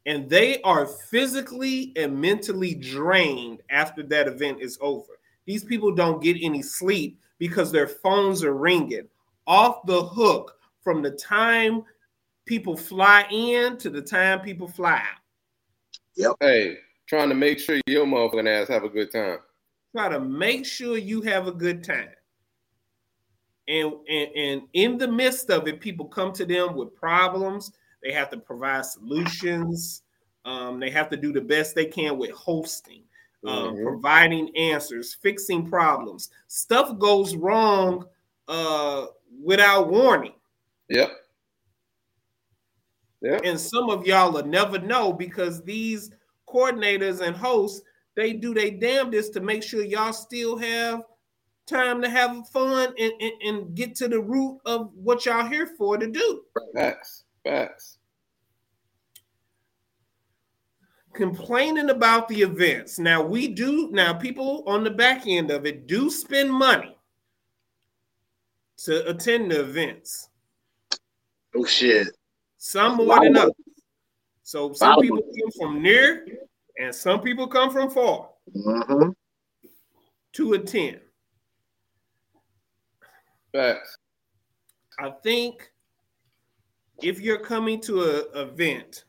and they are physically and mentally drained after that event is over. These people don't get any sleep because their phones are ringing off the hook from the time people fly in to the time people fly out. Hey, trying to make sure your motherfucking ass have a good time. Try to make sure you have a good time. And, and, and in the midst of it, people come to them with problems. They have to provide solutions. Um, they have to do the best they can with hosting. um, Mhm. providing answers, fixing problems. Stuff goes wrong uh, without warning. Yep. Yep. And some of y'all will never know because these coordinators and hosts, they do their damnedest to make sure y'all still have time to have fun and, and, and get to the root of what y'all here for to do. Facts. Facts. complaining about the events. Now we do now people on the back end of it do spend money to attend the events. oh shit Some more than others. So some people come from near and some people come from far hmm to attend. Facts. I think if you're coming to a event,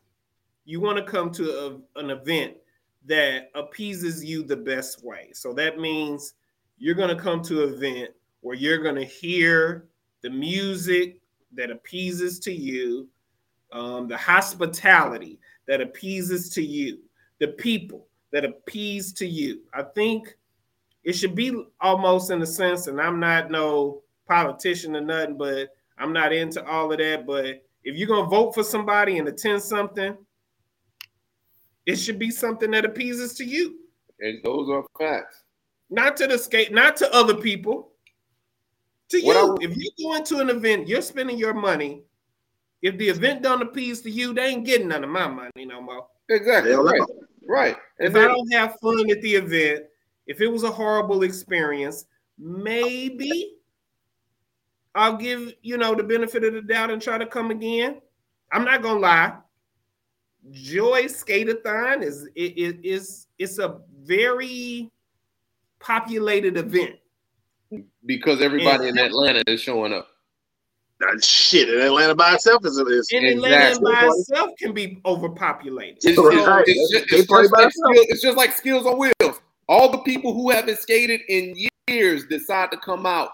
you want to come to a, an event that appeases you the best way. So that means you're going to come to an event where you're going to hear the music that appeases to you, um, the hospitality that appeases to you, the people that appease to you. I think it should be almost in a sense, and I'm not no politician or nothing, but I'm not into all of that. But if you're gonna vote for somebody and attend something, it should be something that appeases to you, And those are facts. not to the skate, not to other people. To What you, I- if you go into an event, you're spending your money. If the event don't appease to you, they ain't getting none of my money no more. Exactly. Hell no. Right. Right. And if I don't have fun at the event, if it was a horrible experience, maybe I'll give you know the benefit of the doubt and try to come again. I'm not gonna lie. Joy Skateathon is it is is it's a very populated event. because everybody in Atlanta is showing up. That shit in Atlanta by itself is, is And Atlanta Exactly. by itself can be overpopulated. It's, Right. just, it's, just, it's, just by like themselves. it's just like skills on wheels. All the people who haven't skated in years decide to come out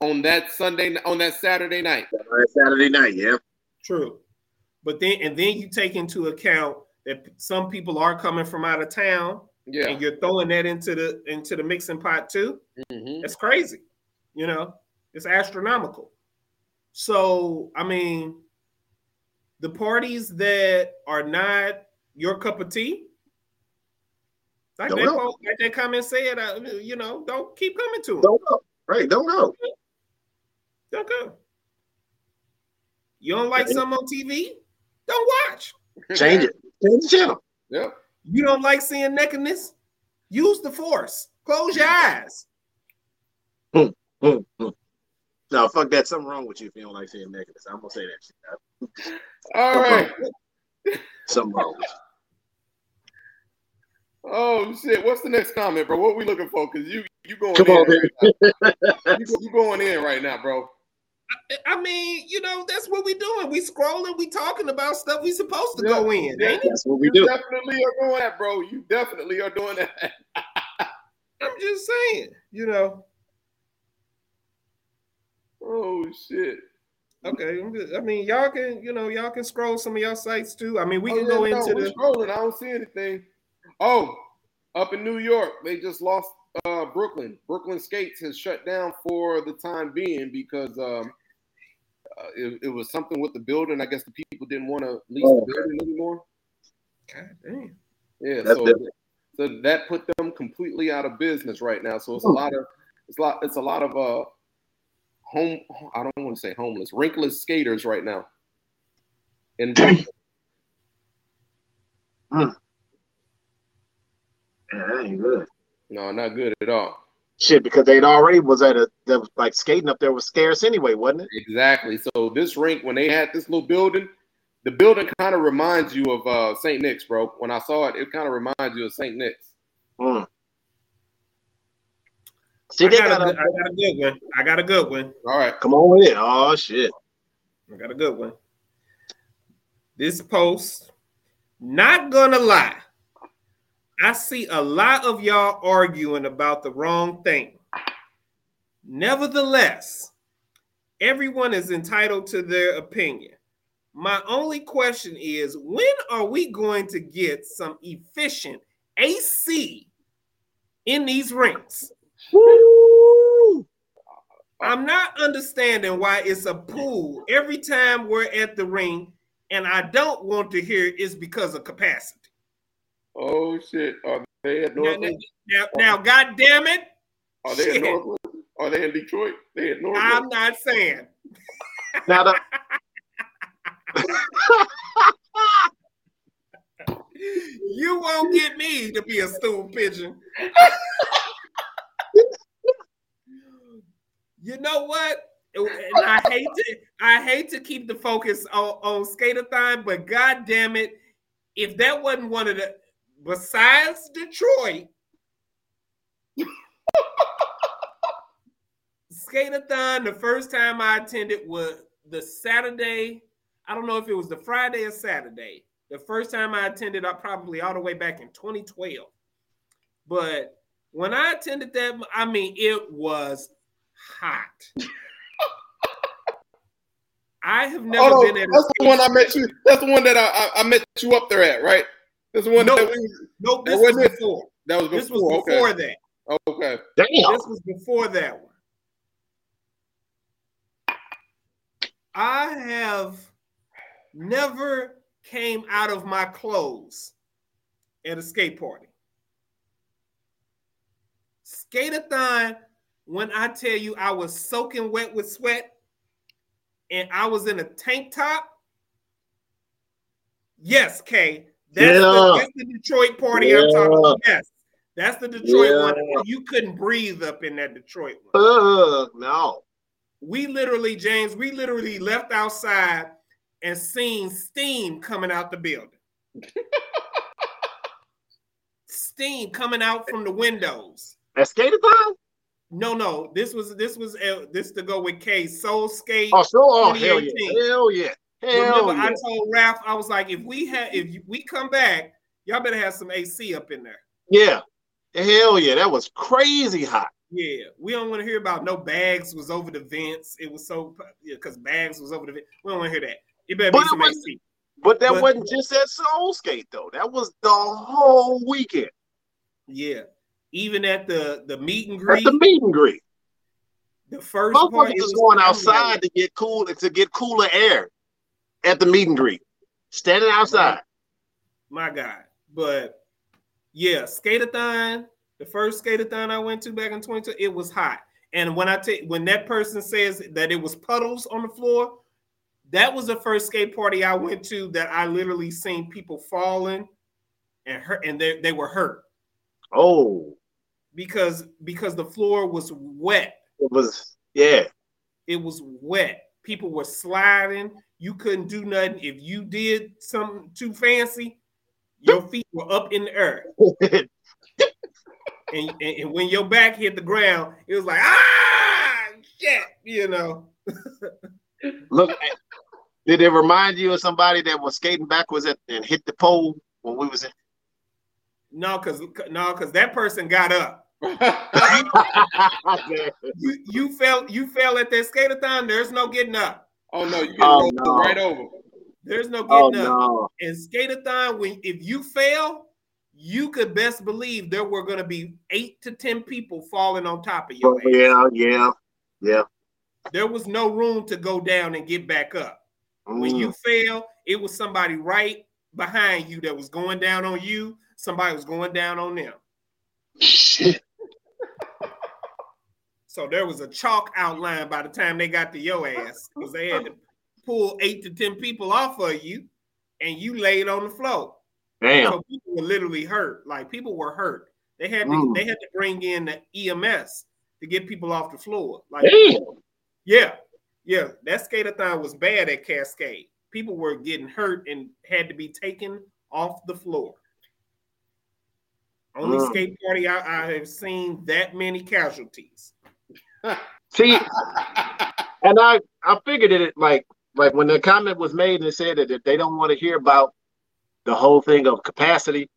on that Sunday, on that Saturday night. Saturday night, yeah. True. But then and then you take into account that some people are coming from out of town Yeah. and you're throwing that into the into the mixing pot too. Mhm. That's crazy. You know, it's astronomical. So, I mean, the parties that are not your cup of tea, like Don't that, go. po- like that comment said, uh, you know, don't keep coming to them. Don't go. Right, don't go. Don't go. You don't like something on TV? Don't watch. Change it. Change the channel. Yep. You don't like seeing nakedness? Use the force. Close your eyes. Hmm, hmm. No, fuck that. Something wrong with you if you don't like seeing nakedness. I'm gonna say that shit. All right. Something wrong with Oh shit! What's the next comment, bro? What are we looking for? Cause you you going you. Come in on, right You, you going in right now, bro. I mean, you know, that's what we doing. We scrolling, we talking about stuff we supposed to Yeah. go in. Yeah. ain't it? That's what we You do. definitely are doing that, bro. You definitely are doing that. I'm just saying, you know. Oh shit! Okay, I'm just, I mean, y'all can, you know, y'all can scroll some of y'all sites too. I mean, we Oh, can yeah, go no, into we're the scrolling. I don't see anything. Oh, up in New York, they just lost uh, Brooklyn. Brooklyn Skates has shut down for the time being because um, uh, it, it was something with the building. I guess the people didn't want to lease Oh, the building anymore. God damn. Yeah, That's so different. so that put them completely out of business right now. So it's a lot of it's a lot it's a lot of uh home. I don't want to say homeless, rinkless skaters right now. And Yeah, that ain't good. no, not good at all. Shit, because they'd already was at a that was like skating up there was scarce anyway, wasn't it? Exactly. So this rink, when they had this little building, the building kind of reminds you of uh, St. Nick's, bro. When I saw it, it kind of reminds you of St. Nick's. Mm. See, I got, got a, good- I got a good one. I got a good one. All right. come on with it. Oh shit. I got a good one. This post, not gonna lie, I see a lot of y'all arguing about the wrong thing. Nevertheless, everyone is entitled to their opinion. My only question is when are we going to get some efficient AC in these rinks? Woo! I'm not understanding why it's a pool every time we're at the ring, and I don't want to hear it's because of capacity. Oh shit. Are they at Now, now, Northland? now, now, God damn it, Are they at shit. Northland? Are they in Detroit? They at I'm not saying. Now the You won't get me to be a stool pigeon. you know what? And I hate to I hate to keep the focus on, on Skateathon, but god damn it, if that wasn't one of the besides Detroit, Skateathon, the first time I attended was the Saturday. I don't know if it was the Friday or Saturday. The first time I attended, I probably all the way back in 2012. But when I attended that, I mean, it was hot. I have never Oh, been at a that's the one I met you. That's the one that I, I, I met you up there at, right? That's the one No. that we Nope, this That was before. that was before. This was before. before okay. that. Okay. Damn. This was before that one. I have never came out of my clothes at a skate party. Skateathon, when I tell you I was soaking wet with sweat and I was in a tank top. Yes, Kay. That's, Yeah. the, that's the Detroit party I'm talking about. Yes. That's the Detroit Yeah. one. You couldn't breathe up in that Detroit one. Uh, no. We literally, James, we literally left outside and seen steam coming out the building. steam coming out from the windows. At Skateathon? No, no, this was this was uh, this to go with K Soul Skate. Oh, so oh hell yeah. Hell yeah. Hell Remember, yeah. I told Ralph, I was like, if we have, if we come back, y'all better have some AC up in there. Yeah. Hell yeah. That was crazy hot. Yeah, we don't want to hear about no bags was over the vents. It was so because bags was over the vents. We don't want to hear that. It better But be some AC. But that But- wasn't just at Soul Skate though. That was the whole weekend. Yeah, even at the the meet and greet. At the meet and greet. the first part it was was going outside to get cool to get cooler air at the meet and greet. Standing outside. my God, but yeah, skateathon. The first skateathon I went to back in 22, it was hot. And when I take when that person says that it was puddles on the floor, that was the first skate party I went to that I literally seen people falling and hurt and they, they were hurt Oh, because because the floor was wet. it was yeah. It was wet. People were sliding. You couldn't do nothing. If you did something too fancy, your feet were up in the air. and, and, and when your back hit the ground, it was like ah shit, you know. Look, did it remind you of somebody that was skating backwards at, and hit the pole when we was in? No, because no, because that person got up. You you fell you fell at that skateathon. There's no getting up. oh no, you get Oh, rolled no. right over. There's no oh getting up. no. And skateathon, when if you fail, you could best believe there were going to be eight to ten people falling on top of you. Oh, yeah, yeah, yeah. There was no room to go down and get back up. When Mm. you fail, it was somebody right behind you that was going down on you. Somebody was going down on them. Shit. So there was a chalk outline by the time they got to your ass because they had to pull eight to ten people off of you, and you laid on the floor. Damn. So people were literally hurt. Like people were hurt. They had to Mm. they had to bring in the EMS to get people off the floor. Like Damn. yeah, yeah. That skateathon was bad at Cascade. People were getting hurt and had to be taken off the floor. Only Mm. skate party I, I have seen that many casualties. See, and I I figured it like like when the comment was made and it said that they don't want to hear about the whole thing of capacity.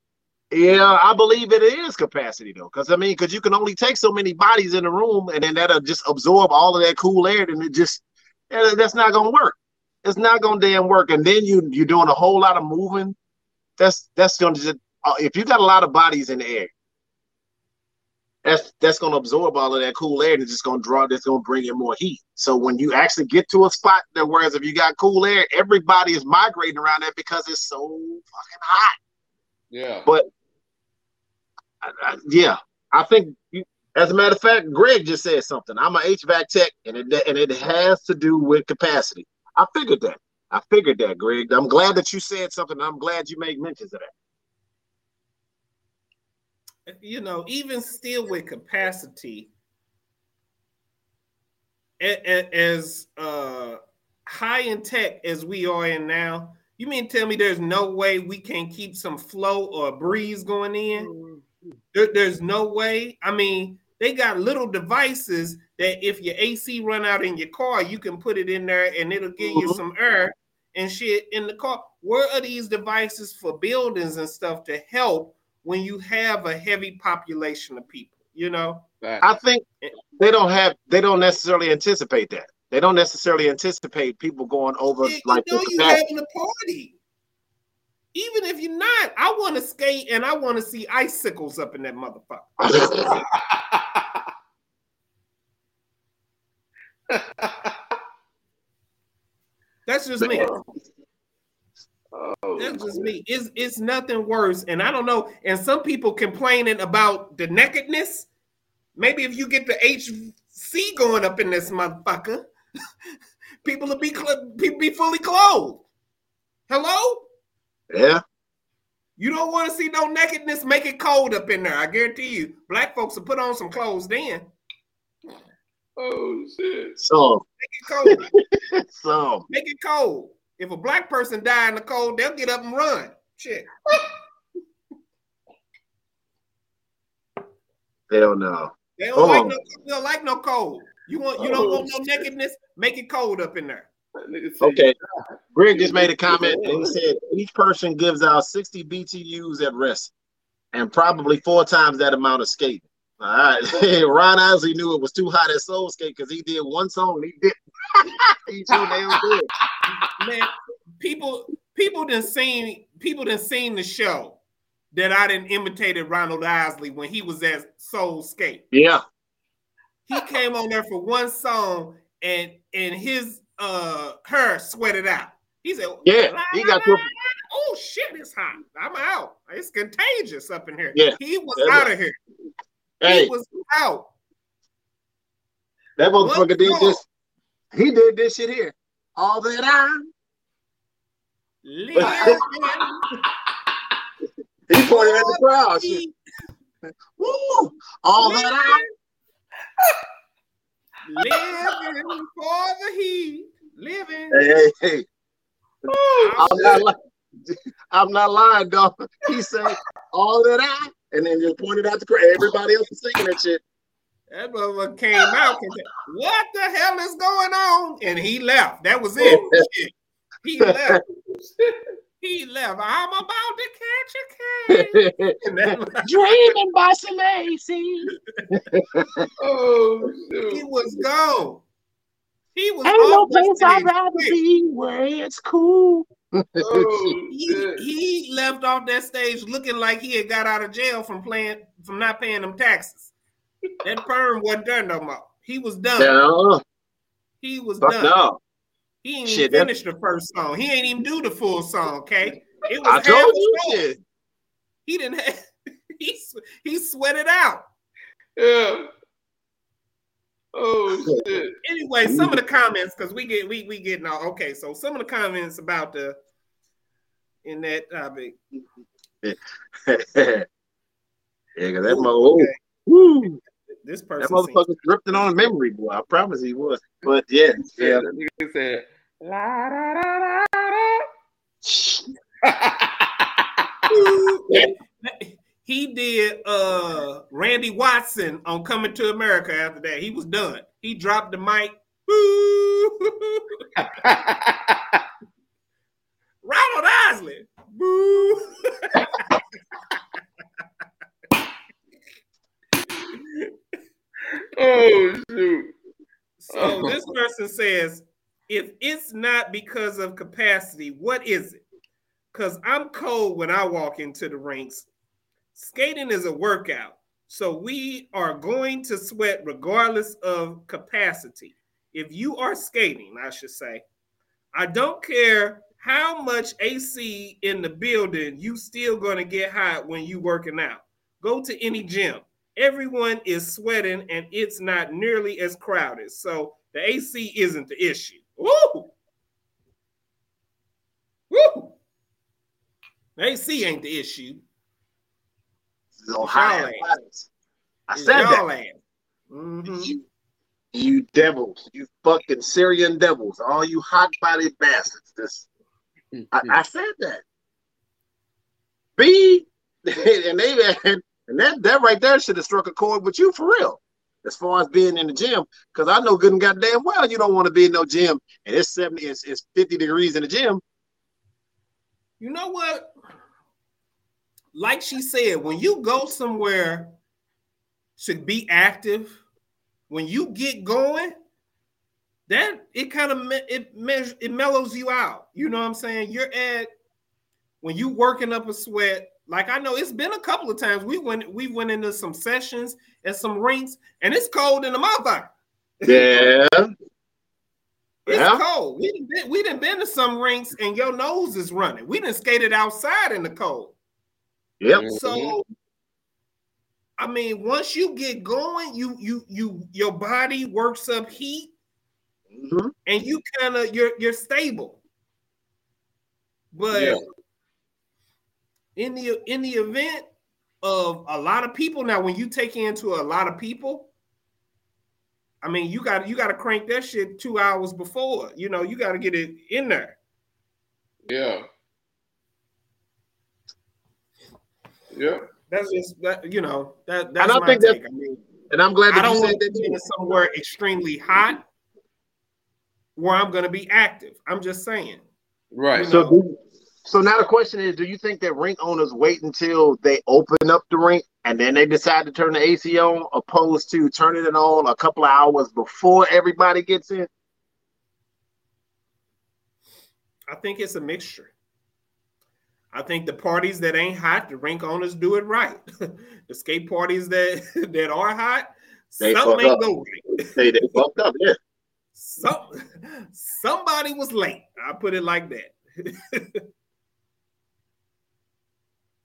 Yeah, I believe it is capacity though, because I mean, because you can only take so many bodies in the room, and then that'll just absorb all of that cool air, and it just that's not gonna work. It's not gonna damn work, and then you you're doing a whole lot of moving. That's that's gonna just uh, if you got a lot of bodies in the air, that's that's gonna absorb all of that cool air and it's just gonna draw that's gonna bring in more heat. So when you actually get to a spot that whereas if you got cool air, everybody is migrating around that because it's so fucking hot. yeah. I, I, yeah, I think you, as a matter of fact, Greg just said something. I'm a HVAC tech and it and it has to do with capacity. I figured that. I figured that, Greg. I'm glad that you said something. I'm glad you made mentions of that. You know, even still with capacity, as uh, high in tech as we are in now, You mean tell me there's no way we can keep some flow or breeze going in? There- there's no way. I mean, they got little devices that if your AC run out in your car, you can put it in there and it'll give you Mhm. some air and shit in the car. Where are these devices for buildings and stuff to help when you have a heavy population of people? You know, I think they don't have they don't necessarily anticipate that. They don't necessarily anticipate people going over Yeah, like you know you and that. having a party. Even if you're not, I want to skate and I want to see icicles up in that motherfucker. That's just me. Oh, That's just me. It's it's nothing worse. And I don't know. And some people complaining about the nakedness. Maybe if you get the AC going up in this motherfucker, people will be cl- people be fully clothed. Hello? yeah. You don't want to see no nakedness. Make it cold up in there. I guarantee you. Black folks will put on some clothes then. oh shit. So Make it cold. so Make it cold. If a black person die in the cold, they'll get up and run. Shit. hell no. They don't Oh. like no. They don't like no cold. You want. You don't want no oh, nakedness. Make it cold up in there. That nigga said- Okay. Greg just made a comment and he said each person gives out 60 BTUs at rest and probably four times that amount of skating. All right. Ron Isley knew it was too hot at Soul Skate because he did one song and he did he too damn good. Man, people. People done seen. People done seen the show that I didn't imitated Ronald Isley when he was at Soul Skate. Yeah. he came on there for one song and and his uh her sweated out. He said, Yeah. He got Oh shit, it's hot. I'm out. It's contagious up in here. Yeah. He was out of here. Hey, He was out. that motherfucker did this. He did this shit here. All that I Living he pointed at the crowd. shit. Woo! All that I living for the heat. Living. hey, hey, hey. I'm not lying. I'm not lying, dog. He said all that I, and then just pointed out the crowd. Everybody else was singing that shit. That motherfucker came out and said, What the hell is going on? And he left. That was it. He left. He left. I'm about to catch a case. And Dreaming by some AC. Oh he was gone. He was Ain't no place I'd rather be where it's cool. Oh He, he left off that stage looking like he had got out of jail from playing from not paying them taxes. That perm wasn't done no more. He was done. No, He was fuck done. no. He ain't Shit, even finish the first song. He ain't even do the full song. Okay, it was I told you shit. He didn't. Have, he he sweated out. Yeah. Oh shit. Anyway, some of the comments because we get we we getting all okay. So some of the comments about the in that topic. yeah, cause that Ooh, mo- okay. woo, This person. seems- motherfucker drifting on a memory, boy. I promise he was. But yeah, yeah. That nigga said. La da da da da. he did uh Randy Watson on Coming to America after that. He was done. He dropped the mic. Boo! Ronald Isley. Boo! oh shoot. So this person says, if it's not because of capacity, what is it? Because I'm cold when I walk into the rinks. Skating is a workout. So we are going to sweat regardless of capacity. If you are skating, I should say, I don't care how much AC in the building, you still going to get hot when you working out. Go to any gym. Everyone is sweating and it's not nearly as crowded. So the AC isn't the issue. Woo! Woo! AC ain't the issue. It's Ohio. I said that. Mhm. You, you devils, you fucking Syrian devils, all you hot bodied bastards. This I, I said that. B and they and that that right there should have struck a chord with you for real. As far as being in the gym, because I know good and goddamn well you don't want to be in no gym and it's 70, it's, it's 50 degrees in the gym. You know what? Like she said, when you go somewhere to be active, when you get going, that it kind of me- it measures it mellows you out. You know what I'm saying? You're at when you working up a sweat. Like I know it's been a couple of times we went we went into some sessions and some rinks, and it's cold in the motherfucker. Yeah. It's Yeah. cold. We didn't been, we didn't been to some rinks and your nose is running. We didn't skated outside in the cold. Yep. So I mean, once you get going, you you you your body works up heat Mhm. and you kind of you're you're stable. But Yeah. in the in the event of a lot of people, now when you take into a lot of people, I mean, you got you got to crank that shit two hours before. You know, you got to get it in there. Yeah. Yeah. That's just that you know that that's I my think that- take. I mean, And I'm glad I that don't you want said to that be too. somewhere extremely hot where I'm going to be active. I'm just saying. Right. You So, know. do, so now the question is: Do you think that rink owners wait until they open up the rink and then they decide to turn the AC on, opposed to turning it on a couple of hours before everybody gets in? I think it's a mixture. I think the parties that ain't hot, the rink owners do it right. the skate parties that that are hot, They something ain't up. go right. They they fucked up, yeah. Some, somebody was late. I put it like that.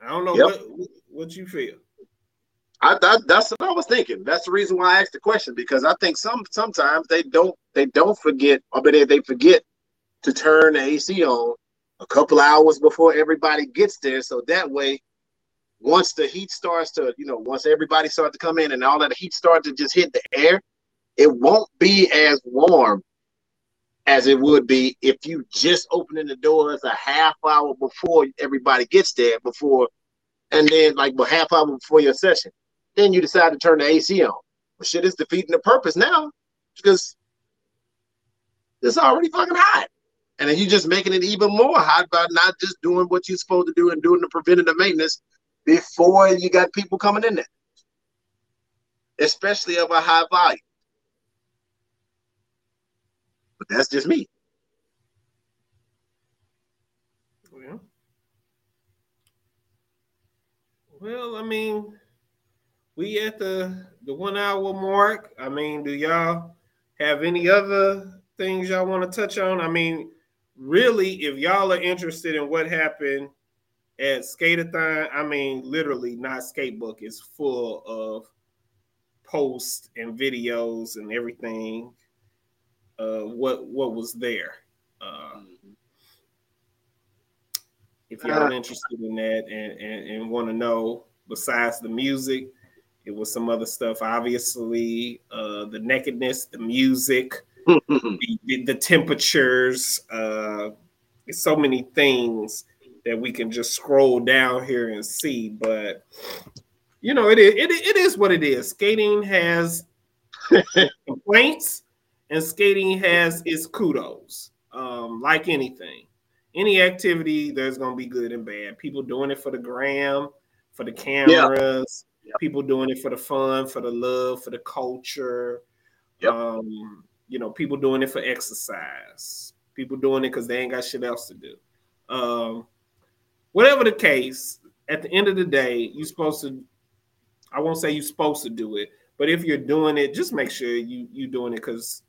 I don't know Yep. what what you feel. I, that, that's what I was thinking. That's the reason why I asked the question because I think some sometimes they don't they don't forget, or but they, they forget to turn the AC on a couple hours before everybody gets there, so that way, once the heat starts to you know once everybody starts to come in and all that heat starts to just hit the air, it won't be as warm as it would be if you just opening the doors a half hour before everybody gets there before and then like a half hour before your session then you decide to turn the AC on. Well, shit is defeating the purpose now because it's already fucking hot. And then you just making it even more hot by not just doing what you're supposed to do and doing the preventative maintenance before you got people coming in there, especially of a high volume. But that's just me. Well, well, I mean, we at the the one hour mark. I mean, do y'all have any other things y'all want to touch on? I mean, really, if y'all are interested in what happened at Skateathon, I mean, literally, not Skatebook is full of posts and videos and everything. Uh, what what was there? Uh, if y'all are interested in that and, and, and want to know besides the music it was some other stuff obviously uh the nakedness the music the, the temperatures uh so many things that we can just scroll down here and see but you know it is it, it is what it is skating has complaints and skating has its kudos um like anything any activity, there's gonna be good and bad. People doing it for the gram, for the cameras, Yeah. people doing it for the fun, for the love, for the culture. Yep. Um, you know, people doing it for exercise, people doing it because they ain't got shit else to do. Um, whatever the case, at the end of the day, you're supposed to. I won't say you're supposed to do it, but if you're doing it, just make sure you you're doing it because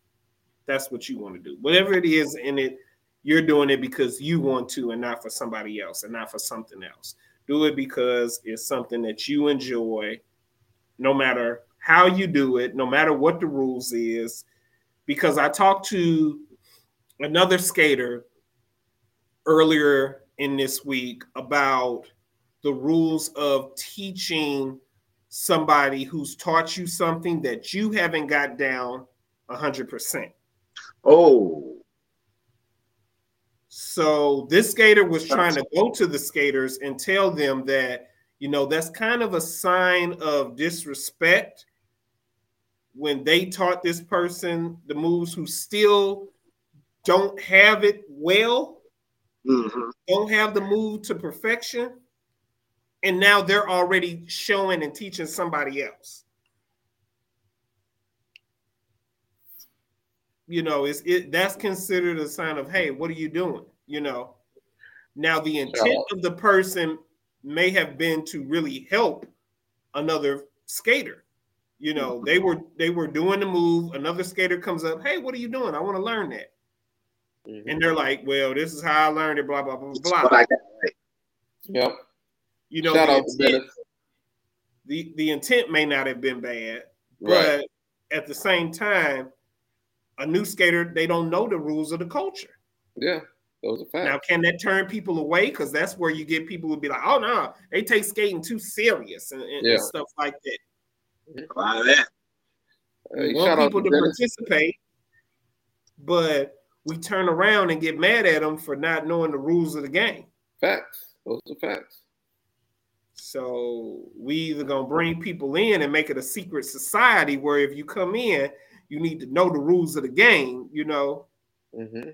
that's what you want to do. Whatever it is in it, you're doing it because you want to and not for somebody else and not for something else. Do it because it's something that you enjoy, no matter how you do it, no matter what the rules is. Because I talked to another skater earlier in this week about the rules of teaching somebody who's taught you something that you haven't got down 100%. oh, So this skater was trying to go to the skaters and tell them that, you know, that's kind of a sign of disrespect when they taught this person the moves who still don't have it well, Mhm. don't have the move to perfection, and now they're already showing and teaching somebody else. You know, it's it that's considered a sign of hey, what are you doing? You know. Now the intent of the person may have been to really help another skater. You know, they were they were doing the move. Another skater comes up, hey, what are you doing? I want to learn that. Mhm. And they're like, well, this is how I learned it, blah, blah, blah, That's blah. what I got right. Yep. You know, Shout the, out intent, Dennis. the, the intent may not have been bad, Right. but at the same time, a new skater, they don't know the rules of the culture. Yeah. Those are facts. Now, can that turn people away? Because that's where you get people who be like, oh no, they take skating too serious and, and- and Yeah. stuff like that. A lot of that. Hey, We want people to to Dennis. participate, but we turn around and get mad at them for not knowing the rules of the game. Facts. Those are facts. So we either gonna bring people in and make it a secret society where if you come in, you need to know the rules of the game, you know, hmm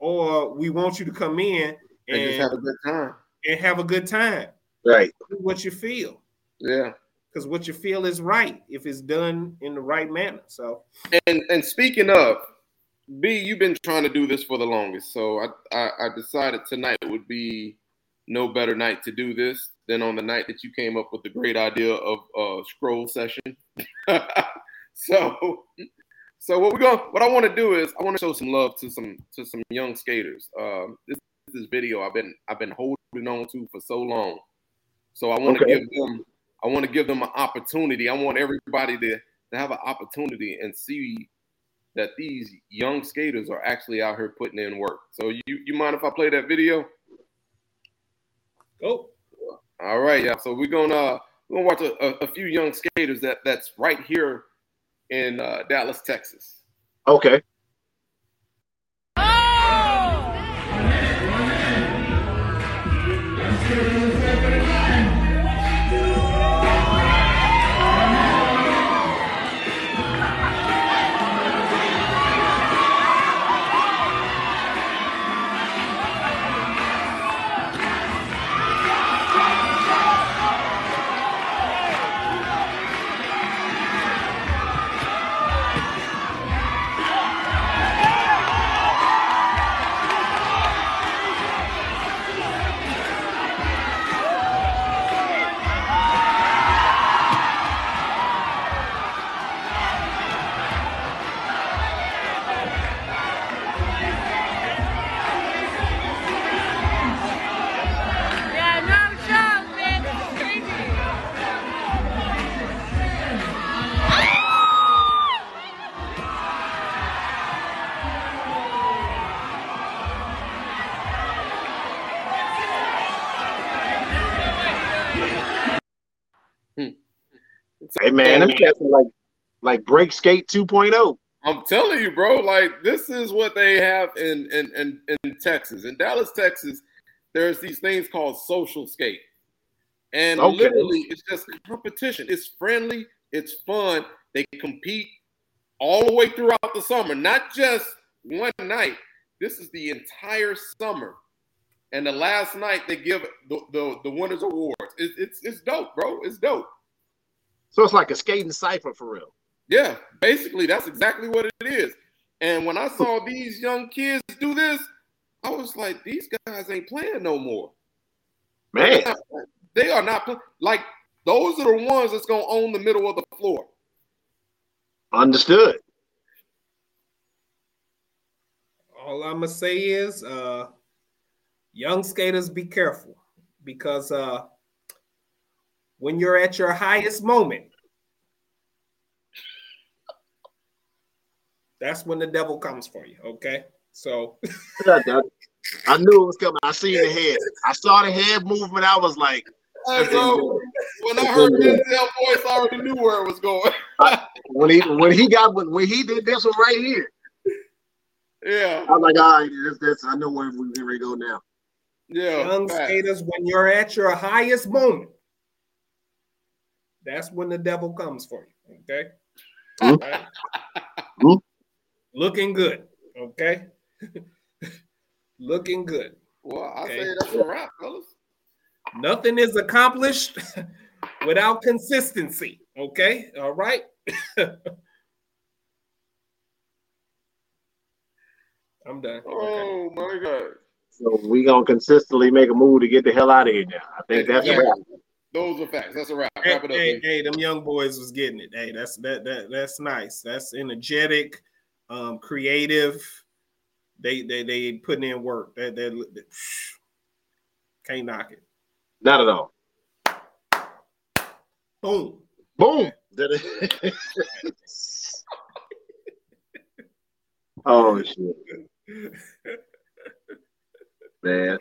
or we want you to come in And, and, just have a good time. and have a good time. Right. Do what you feel. Yeah. Because what you feel is right if it's done in the right manner. So And and speaking of, B, you've been trying to do this for the longest. So I, I, I decided tonight would be no better night to do this than on the night that you came up with the great idea of uh scroll session. so so what we're going what I want to do is I want to show some love to some to some young skaters. Um this this video I've been I've been holding on to for so long. So I want to Okay. give them I want to give them an opportunity. I want everybody to to have an opportunity and see that these young skaters are actually out here putting in work. So you you mind if I play that video? oh, All right, yeah. So we're gonna we're gonna watch a, a, a few young skaters that that's right here in uh, Dallas, Texas. Okay. Yeah, Hey man, them cats are like like break skate oh. 2.0. I'm telling you, bro. Like this is what they have in in in, in Texas, in Dallas, Texas. There's these things called social skate, and Okay. literally, it's just competition. It's friendly. It's fun. They compete all the way throughout the summer, not just one night. This is the entire summer, and the last night they give the the, the winners awards. It, it's it's dope, bro. It's dope. So it's like a skating cipher for real. Yeah, basically, that's exactly what it is. And when I saw these young kids do this, I was like, these guys ain't playing no more. Man, They are not play- like those are the ones that's gonna own the middle of the floor. understood. all I'm gonna say is, uh, young skaters, be careful because uh, when you're at your highest moment, that's when the devil comes for you. Okay, so I knew it was coming. I seen the head. I saw the head movement. I was like, And so when I heard Denzel voice, I already knew where it was going. when he when he got when, when he did this one right here. Yeah, I was like, all right, this, this, I know where we're gonna go now. yeah. Young facts. skaters, when you're at your highest moment, that's when the devil comes for you. Okay. Hmm. All right? Hmm. Looking good. Okay. Looking good. Well, I Okay. say that's a wrap, fellas. Nothing is accomplished without consistency. Okay. All right. I'm done. Okay. Oh my god. So we gonna consistently make a move to get the hell out of here now. I think that's Yeah. a wrap. Those are facts. That's a wrap. Hey, Wrap it up. hey, hey, them young boys was getting it. Hey, that's that that that's nice. That's energetic, um, creative. They they they putting in work. That that, that can't knock it. Not at all. Boom. Boom. oh shit, man.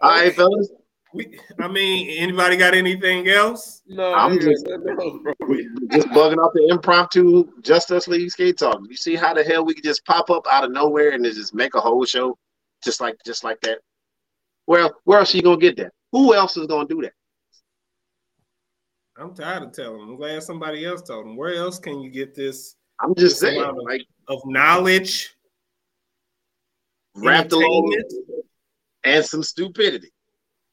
All right, fellas. We, I mean, anybody got anything else? No, I'm I'm just- just bro. We just bugging off the impromptu Just Us League skate talk. You see how the hell we can just pop up out of nowhere and just make a whole show just like just like that? Well, where else are you gonna get that? Who else is gonna do that? I'm tired of telling them. I'm glad somebody else told them. Where else can you get this I'm just Just saying, allow them. like of knowledge, wrapped along entertainment? and some stupidity.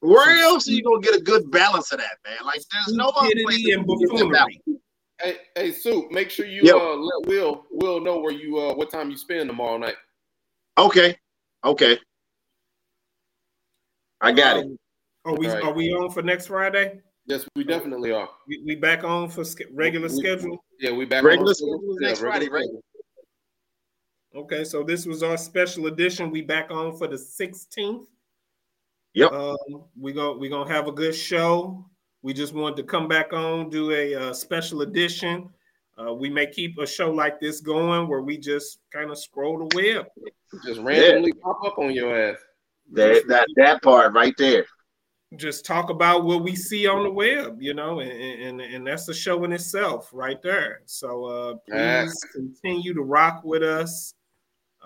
Where else are you gonna get a good balance of that, man? Like there's no other place Stupidity and you get that balance. buffoonery. Hey, hey, Soup, make sure you Yo. uh let Will Will know where you uh what time you spend tomorrow night. Okay, okay. I got it. Um, Are we All right. are we on for next Friday? Yes, we definitely are. We, we back on for sch- regular We- schedule. Yeah, we back Regular on schedule is Yeah, next regular Friday, right? schedule. Okay, so this was our special edition. We back on for the 16th. Yep. Um, we go we gonna have a good show. We just wanted to come back on, do a uh, special edition. Uh, we may keep a show like this going where we just kind of scroll the web. Just randomly pop up on your ass. That that that part right there. just talk about what we see on the web, you know, and and, and that's a show in itself right there. So uh please Yes. continue to rock with us.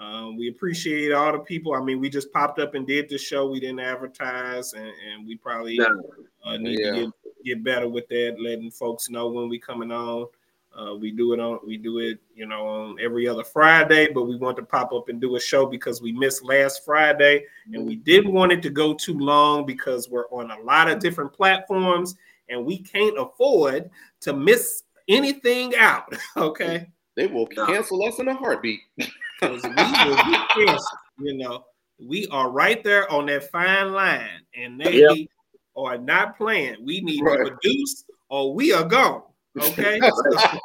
Um, we appreciate all the people. I mean, we just popped up and did the show. We didn't advertise, and, and we probably uh, need Yeah. to get, get better with that, letting folks know when we coming on. Uh, we do it on we do it, you know, on every other Friday, but we want to pop up and do a show because we missed last Friday and we didn't want it to go too long because we're on a lot of different platforms and we can't afford to miss anything out. Okay. They will cancel us in a heartbeat. 'Cause we will get you know. We are right there on that fine line, and they Yep. are not playing. We need Right. to produce or we are gone. Okay. So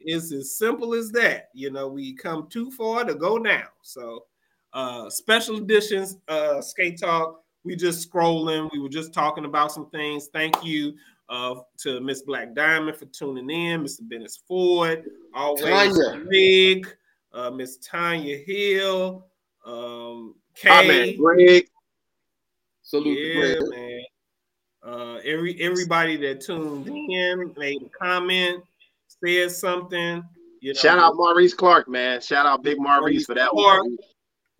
it's as simple as that. You know, we come too far to go now. So uh special editions, uh skate talk. We just scrolling. We were just talking about some things. Thank you uh to Miss Black Diamond for tuning in, Mr. Dennis Ford, always Tanya. Greg, uh Miss Tanya Hill, um Kay. Greg. Salute Yeah, Greg. man. Uh, every everybody that tuned in made a comment, said something. You know, Shout out Maurice Clark, man. Shout out Big Maurice for that Clark. one.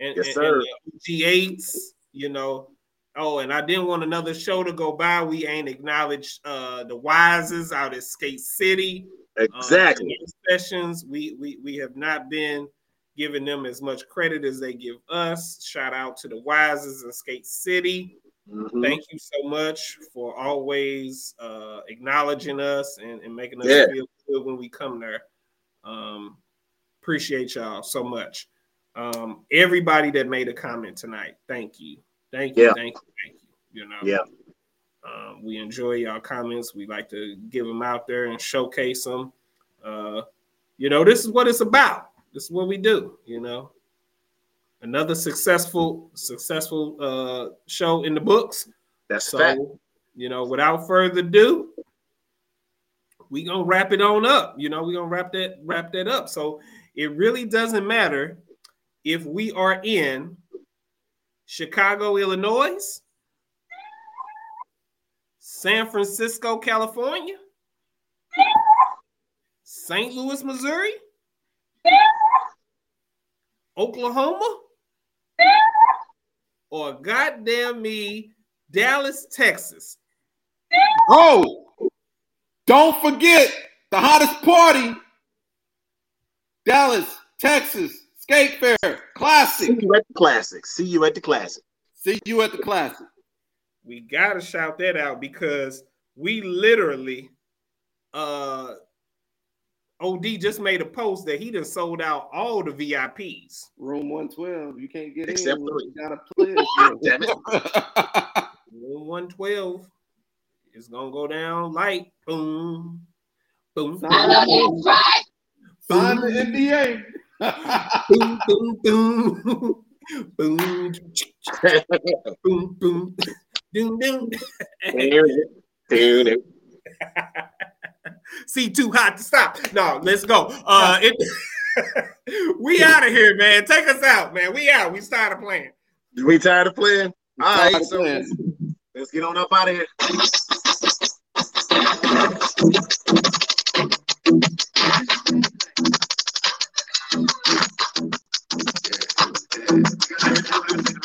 and, Yes, and- sir. G8s, you know. Oh, and I didn't want another show to go by. We ain't acknowledged uh the Wises out at Skate City. Um, Exactly. and their sessions. We we we have not been giving them as much credit as they give us. Shout out to the Wises in Skate City. Mhm. Thank you so much for always uh, acknowledging us and, and making us Yeah. feel good when we come there. Um, appreciate y'all so much. Um, everybody that made a comment tonight, thank you, thank you, Yeah. thank you, thank you. You know, Yeah. Um, we enjoy y'all comments. We like to give them out there and showcase them. Uh, you know, this is what it's about. This is what we do. You know, another successful, successful uh, show in the books. That's So, fact. you know, without further ado, we gonna wrap it on up. You know, we gonna wrap that wrap that up. So it really doesn't matter if we are in Chicago, Illinois, San Francisco, California, St. Louis, Missouri, Oklahoma, or goddamn me, Dallas, Texas. Oh, don't forget the hottest party, Dallas, Texas Skate Fair Classic. See you at the classic. See you at the classic. See you at the classic. We gotta shout that out because we literally, uh, OD just made a post that he done sold out all the VIPs. Room 112. You can't get Except in. for- You gotta pledge. Damn it. Room 112 is gonna go down like Boom, boom, Sign Sign the NBA. boom, boom, boom, boom, boom, boom, doom, doom. Dude, See, too hot to stop. No, let's go. Uh, it, we out of here, man. Take us out, man. We out. We started playing. we tired of playing? All Tired of so playing. let's get on up out of here.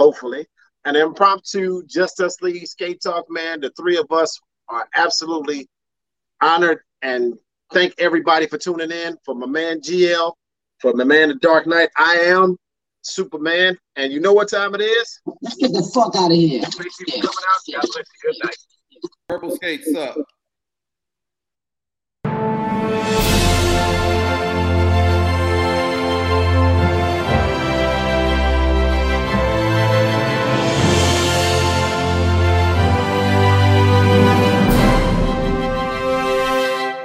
hopefully, an impromptu Just Us League skate talk, man. The three of us are absolutely honored and thank everybody for tuning in. For my man GL, for my man the Dark Knight, I am Superman, and you know what time it is? Let's get the fuck out of here. Appreciate you coming out. God bless you. Good night. Purple skates up.